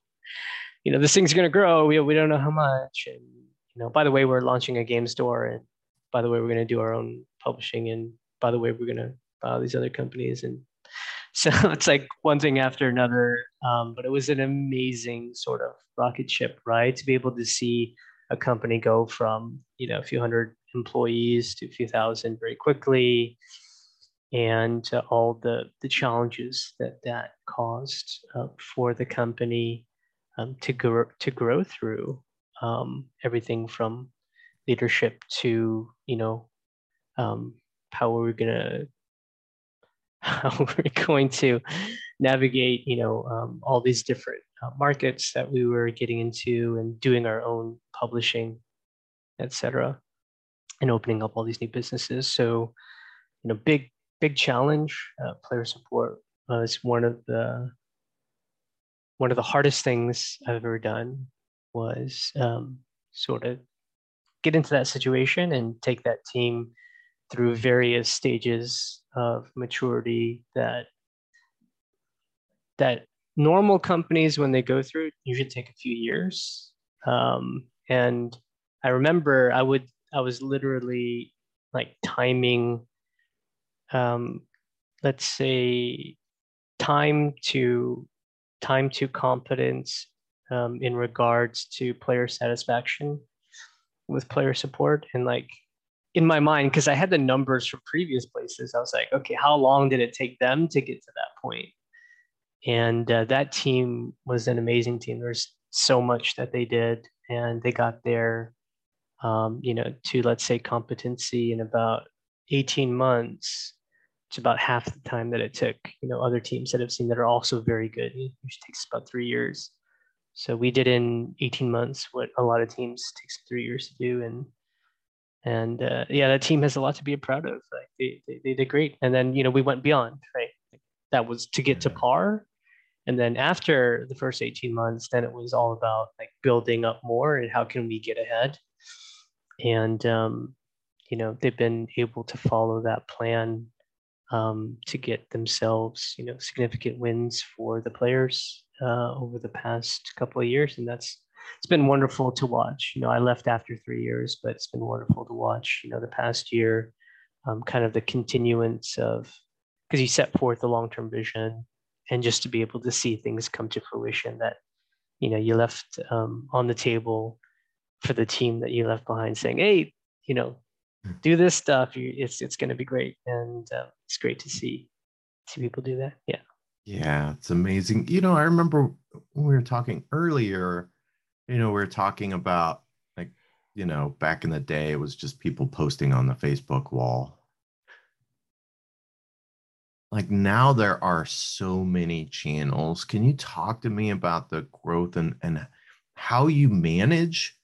you know, this thing's going to grow. We we don't know how much. And you know, by the way, we're launching a game store, and by the way, we're going to do our own publishing and by the way, we're going to buy all these other companies. And so it's like one thing after another. Um, but it was an amazing sort of rocket ship ride to be able to see a company go from, you know, a few hundred employees to a few thousand very quickly and uh, all the the challenges that that caused uh, for the company um, to grow to grow through um, everything from leadership to you know um, how are we're gonna how we're going to navigate you know um, all these different uh, markets that we were getting into and doing our own publishing etc and opening up all these new businesses. So you know big big challenge uh, player support was one of the one of the hardest things i've ever done was um, sort of get into that situation and take that team through various stages of maturity that that normal companies when they go through usually take a few years. Um, and i remember i would i was literally like timing um, let's say time to time to competence um, in regards to player satisfaction with player support and like in my mind because i had the numbers from previous places i was like okay how long did it take them to get to that point? And uh, that team was an amazing team. There's so much that they did and they got there um, you know to let's say competency in about 18 months. It's about half the time that it took you know other teams that i've seen that are also very good. It takes about three years. So we did in 18 months what a lot of teams takes three years to do and and uh, yeah that team has a lot to be proud of like they, they, they did great. And then you know we went beyond right? That was to get to par. And then after the first 18 months then it was all about like building up more and how can we get ahead. And um, you know they've been able to follow that plan um, to get themselves you know significant wins for the players uh, over the past couple of years, and that's it's been wonderful to watch. You know, I left after three years, but it's been wonderful to watch. You know, the past year, um, kind of the continuance of because you set forth a long term vision, and just to be able to see things come to fruition that you know you left um, on the table for the team that you left behind, saying, "Hey, you know, hmm. do this stuff. It's it's going to be great," and uh, it's great to see see people do that. Yeah. Yeah, it's amazing. You know, I remember when we were talking earlier, you know, we're talking about like, you know, back in the day, it was just people posting on the Facebook wall. Like now there are so many channels. Can you talk to me about the growth and, and how you manage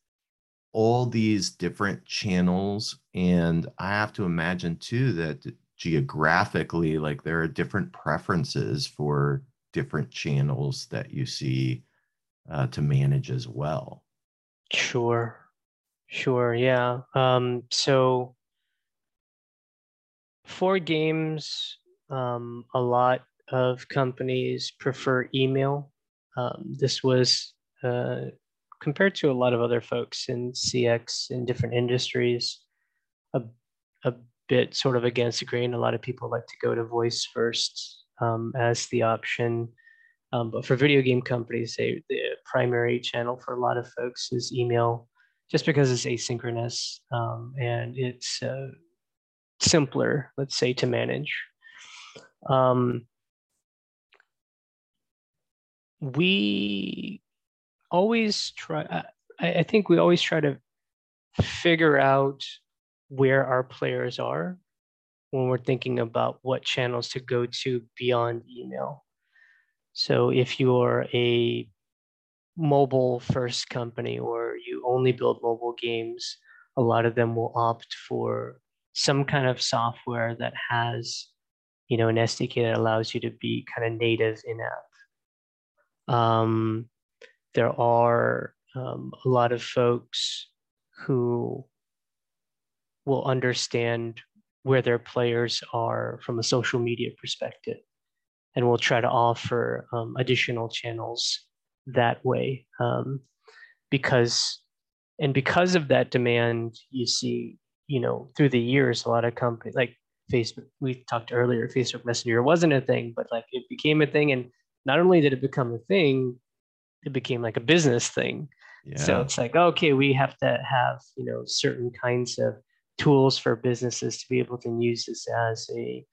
all these different channels? And I have to imagine too that geographically like there are different preferences for different channels that you see uh, to manage as well. Sure. Sure. Yeah. Um, so for games um, a lot of companies prefer email. Um, this was uh, compared to a lot of other folks in cx in different industries a, a bit sort of against the grain. A lot of people like to go to voice first um, as the option. Um, but for video game companies, they, the primary channel for a lot of folks is email, just because it's asynchronous um, and it's uh, simpler, let's say, to manage. Um, we always try, I, I think we always try to figure out where our players are when we're thinking about what channels to go to beyond email. So if you're a mobile first company or you only build mobile games, a lot of them will opt for some kind of software that has, you know, an SDK that allows you to be kind of native in app. Um, there are um, a lot of folks who will understand where their players are from a social media perspective and we'll try to offer um, additional channels that way um, because and because of that demand you see you know through the years a lot of companies like facebook we talked earlier facebook messenger wasn't a thing but like it became a thing and not only did it become a thing it became like a business thing yeah. so it's like okay we have to have you know certain kinds of tools for businesses to be able to use this as a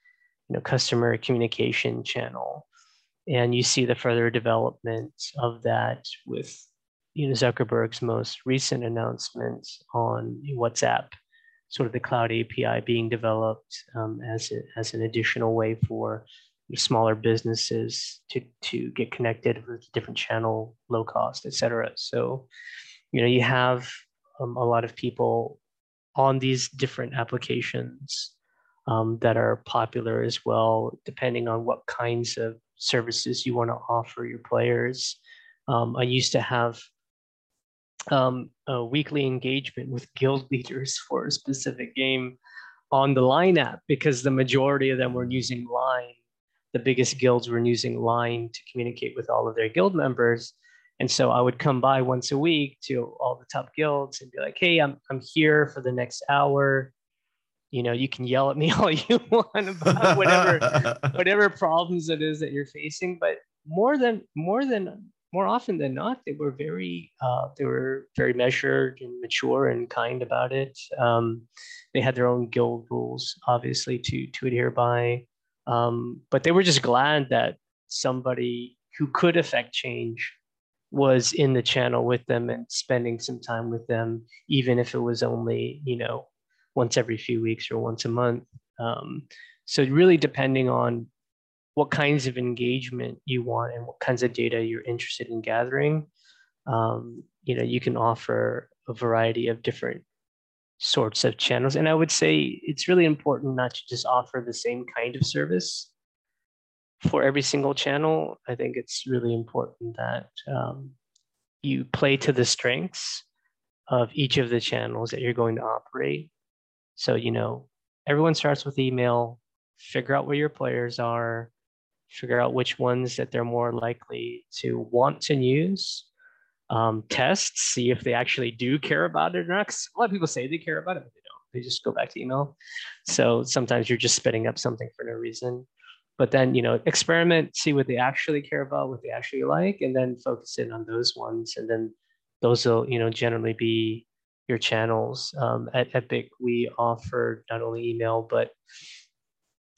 you know customer communication channel and you see the further development of that with you know Zuckerberg's most recent announcement on WhatsApp, sort of the cloud API being developed um, as a, as an additional way for smaller businesses to to get connected with different channel, low cost, et cetera. So, you know, you have um, a lot of people on these different applications um, that are popular as well, depending on what kinds of services you want to offer your players. Um, I used to have um, a weekly engagement with guild leaders for a specific game on the Line app because the majority of them were using Line. The biggest guilds were using Line to communicate with all of their guild members. And so I would come by once a week to all the top guilds and be like, hey, I'm, I'm here for the next hour. You know, you can yell at me all you want about whatever whatever problems it is that you're facing. But more than more than more often than not, they were very uh, they were very measured and mature and kind about it. Um, they had their own guild rules, obviously, to to adhere by. Um, but they were just glad that somebody who could affect change was in the channel with them and spending some time with them, even if it was only, you know, once every few weeks or once a month. Um, so really depending on what kinds of engagement you want and what kinds of data you're interested in gathering, um, you know, you can offer a variety of different sorts of channels. And I would say it's really important not to just offer the same kind of service for every single channel, I think it's really important that um, you play to the strengths of each of the channels that you're going to operate. So, you know, everyone starts with email, figure out where your players are, figure out which ones that they're more likely to want to use, um, test, see if they actually do care about it or not. a lot of people say they care about it, but they don't. They just go back to email. So sometimes you're just spitting up something for no reason but then you know experiment see what they actually care about what they actually like and then focus in on those ones and then those will you know generally be your channels um, at epic we offer not only email but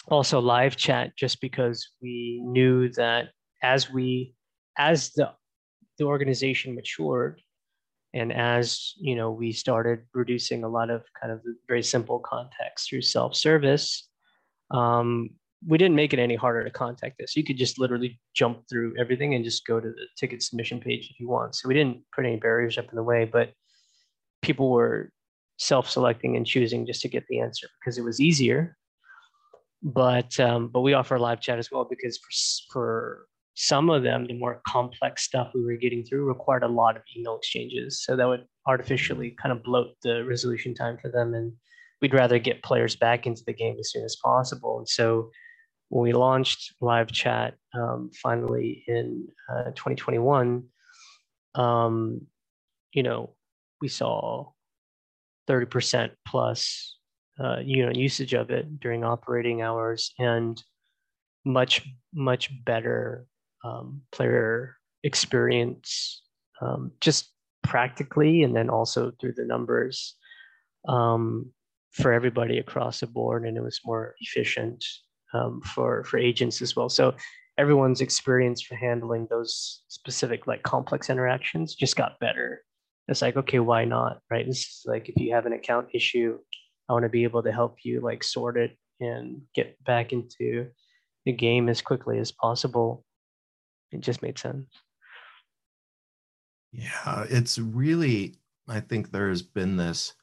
also live chat just because we knew that as we as the the organization matured and as you know we started reducing a lot of kind of very simple context through self-service um, we didn't make it any harder to contact us. You could just literally jump through everything and just go to the ticket submission page if you want. So we didn't put any barriers up in the way, but people were self-selecting and choosing just to get the answer because it was easier. But um, but we offer live chat as well because for for some of them, the more complex stuff we were getting through required a lot of email exchanges. So that would artificially kind of bloat the resolution time for them and we'd rather get players back into the game as soon as possible. And so when we launched live chat um, finally in uh, 2021, um, you know, we saw 30% plus, uh, you know, usage of it during operating hours and much, much better um, player experience, um, just practically, and then also through the numbers um, for everybody across the board. And it was more efficient um, for for agents as well. So everyone's experience for handling those specific like complex interactions just got better. It's like okay, why not? Right? This is like if you have an account issue, I want to be able to help you like sort it and get back into the game as quickly as possible. It just made sense. Yeah, it's really, I think there's been this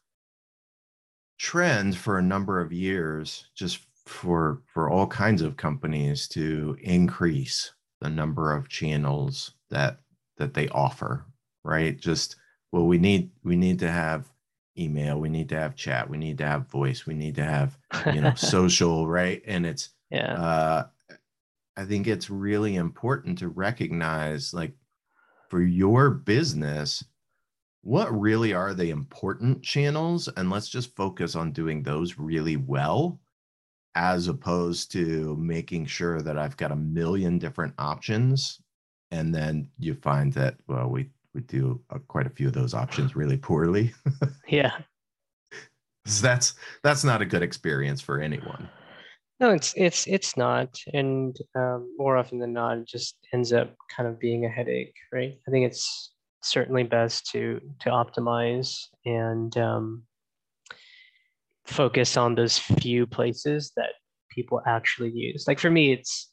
trend for a number of years, just for for all kinds of companies to increase the number of channels that that they offer right just well we need we need to have email we need to have chat we need to have voice we need to have you know social right and it's yeah uh i think it's really important to recognize like for your business what really are the important channels and let's just focus on doing those really well as opposed to making sure that I've got a million different options. And then you find that, well, we, we do uh, quite a few of those options really poorly. yeah. so that's, that's not a good experience for anyone. No, it's it's it's not, and um, more often than not, it just ends up kind of being a headache, right? I think it's certainly best to to optimize and um, focus on those few places that people actually use. Like for me, it's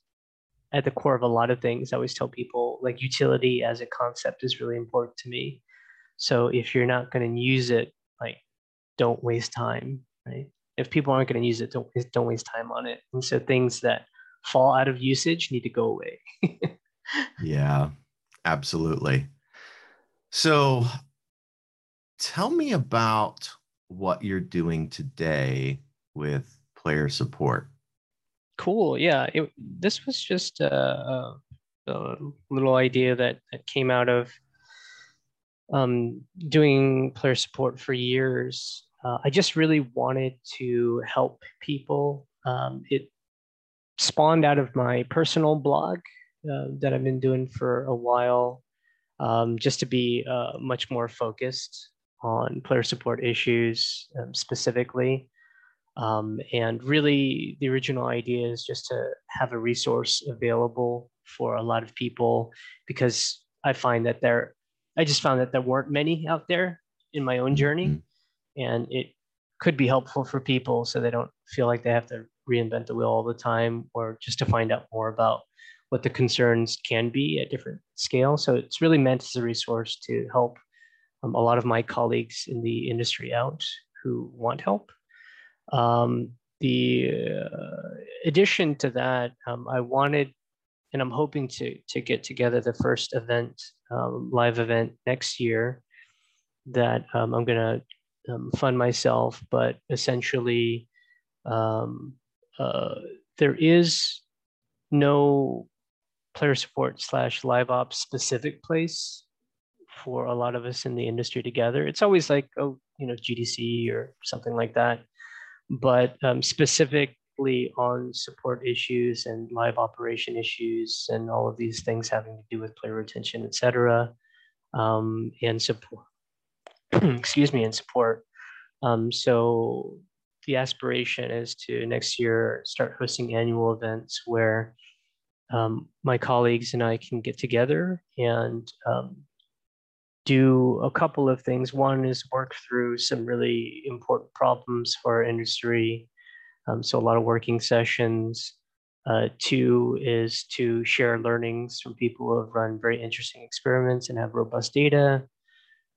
at the core of a lot of things. I always tell people like utility as a concept is really important to me. So if you're not going to use it, like don't waste time, right? If people aren't going to use it, don't don't waste time on it. And so things that fall out of usage need to go away. yeah, absolutely. So tell me about what you're doing today with player support. Cool. Yeah. It, this was just a, a, a, little idea that, that came out of um, doing player support for years. Uh, I just really wanted to help people. Um, it spawned out of my personal blog uh, that I've been doing for a while, um, just to be uh, much more focused on player support issues um, specifically. Um, and really, the original idea is just to have a resource available for a lot of people because I find that there, I just found that there weren't many out there in my own journey, mm-hmm. and it could be helpful for people so they don't feel like they have to reinvent the wheel all the time or just to find out more about what the concerns can be at different scales. So it's really meant as a resource to help um, a lot of my colleagues in the industry out who want help. Um, the uh, addition to that, um, I wanted, and I'm hoping to to get together the first event, um, live event next year, that um, I'm gonna um, fund myself. But essentially, um uh, there is no player support slash live ops specific place for a lot of us in the industry together. It's always like, oh, you know, GDC or something like that but um, specifically on support issues and live operation issues and all of these things having to do with player retention, et cetera, um, and support, excuse me, and support. Um, so the aspiration is to next year start hosting annual events where um, my colleagues and I can get together and um, do a couple of things. One is work through some really important problems for our industry. Um, so, a lot of working sessions. Uh, two is to share learnings from people who have run very interesting experiments and have robust data.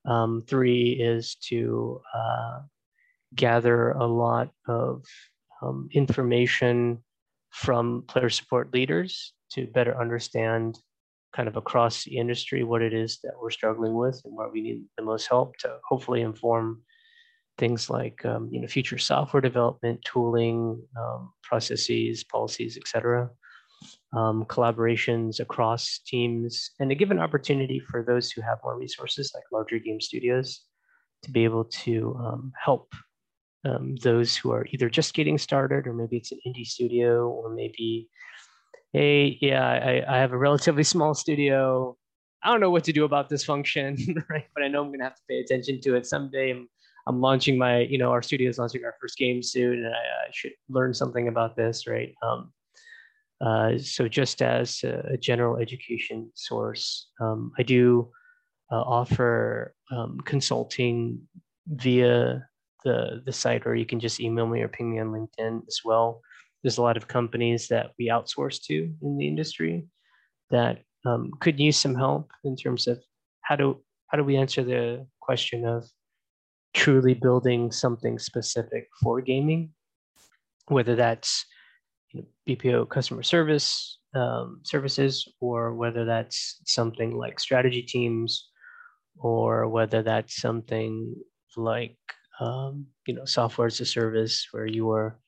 Um, three is to uh, gather a lot of um, information from player support leaders to better understand kind of across the industry what it is that we're struggling with and where we need the most help to hopefully inform things like um, you know future software development tooling um, processes policies etc um, collaborations across teams and to give an opportunity for those who have more resources like larger game studios to be able to um, help um, those who are either just getting started or maybe it's an indie studio or maybe hey, yeah, I, I have a relatively small studio. I don't know what to do about this function, right? But I know I'm gonna have to pay attention to it someday. I'm, I'm launching my, you know, our studio is launching our first game soon, and I, I should learn something about this, right? Um, uh, so just as a, a general education source, um, I do uh, offer um, consulting via the the site, or you can just email me or ping me on LinkedIn as well there's a lot of companies that we outsource to in the industry that um, could use some help in terms of how do how do we answer the question of truly building something specific for gaming, whether that's you know, BPO customer service um, services or whether that's something like strategy teams or whether that's something like um, you know software as a service where you are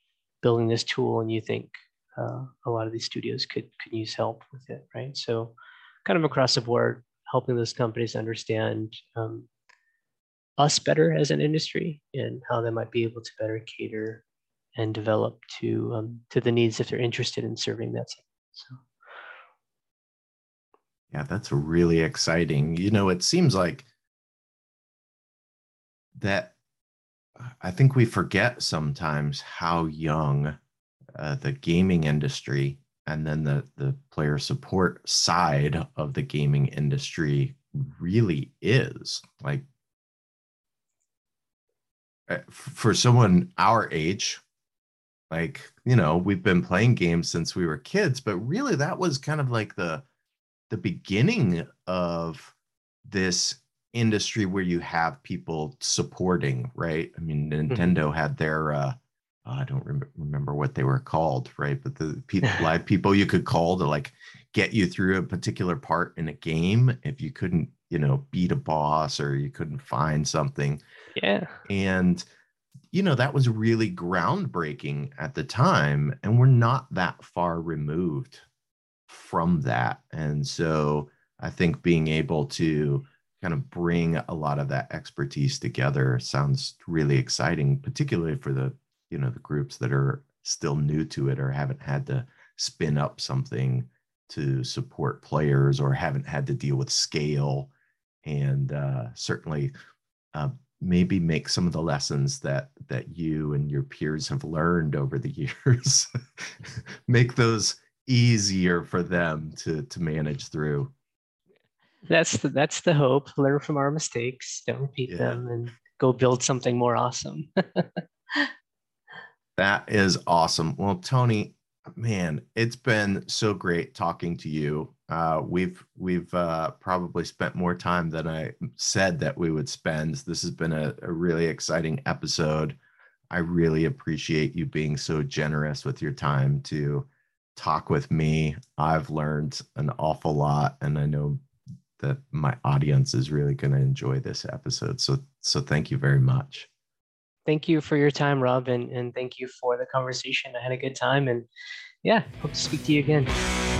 building this tool and you think uh, a lot of these studios could could use help with it, right? So, kind of across the board, helping those companies understand um, us better as an industry and how they might be able to better cater and develop to um, to the needs if they're interested in serving that. So. Yeah, that's really exciting. You know, it seems like that I think we forget sometimes how young uh, the gaming industry and then the the player support side of the gaming industry really is. Like uh, for someone our age like you know we've been playing games since we were kids but really that was kind of like the the beginning of this industry where you have people supporting right i mean mm-hmm. nintendo mm-hmm. had their uh I don't rem- remember what they were called, right? But the people, live people you could call to like get you through a particular part in a game if you couldn't, you know, beat a boss or you couldn't find something. Yeah. And, you know, that was really groundbreaking at the time. And we're not that far removed from that. And so I think being able to kind of bring a lot of that expertise together sounds really exciting, particularly for the you know the groups that are still new to it or haven't had to spin up something to support players or haven't had to deal with scale and uh, certainly uh, maybe make some of the lessons that that you and your peers have learned over the years make those easier for them to to manage through that's the that's the hope learn from our mistakes don't repeat yeah. them and go build something more awesome That is awesome. Well, Tony, man, it's been so great talking to you. Uh, we've we've uh, probably spent more time than I said that we would spend. This has been a, a really exciting episode. I really appreciate you being so generous with your time to talk with me. I've learned an awful lot, and I know that my audience is really going to enjoy this episode. So so thank you very much thank you for your time, Rob, and, and thank you for the conversation. I had a good time and yeah, hope to speak to you again.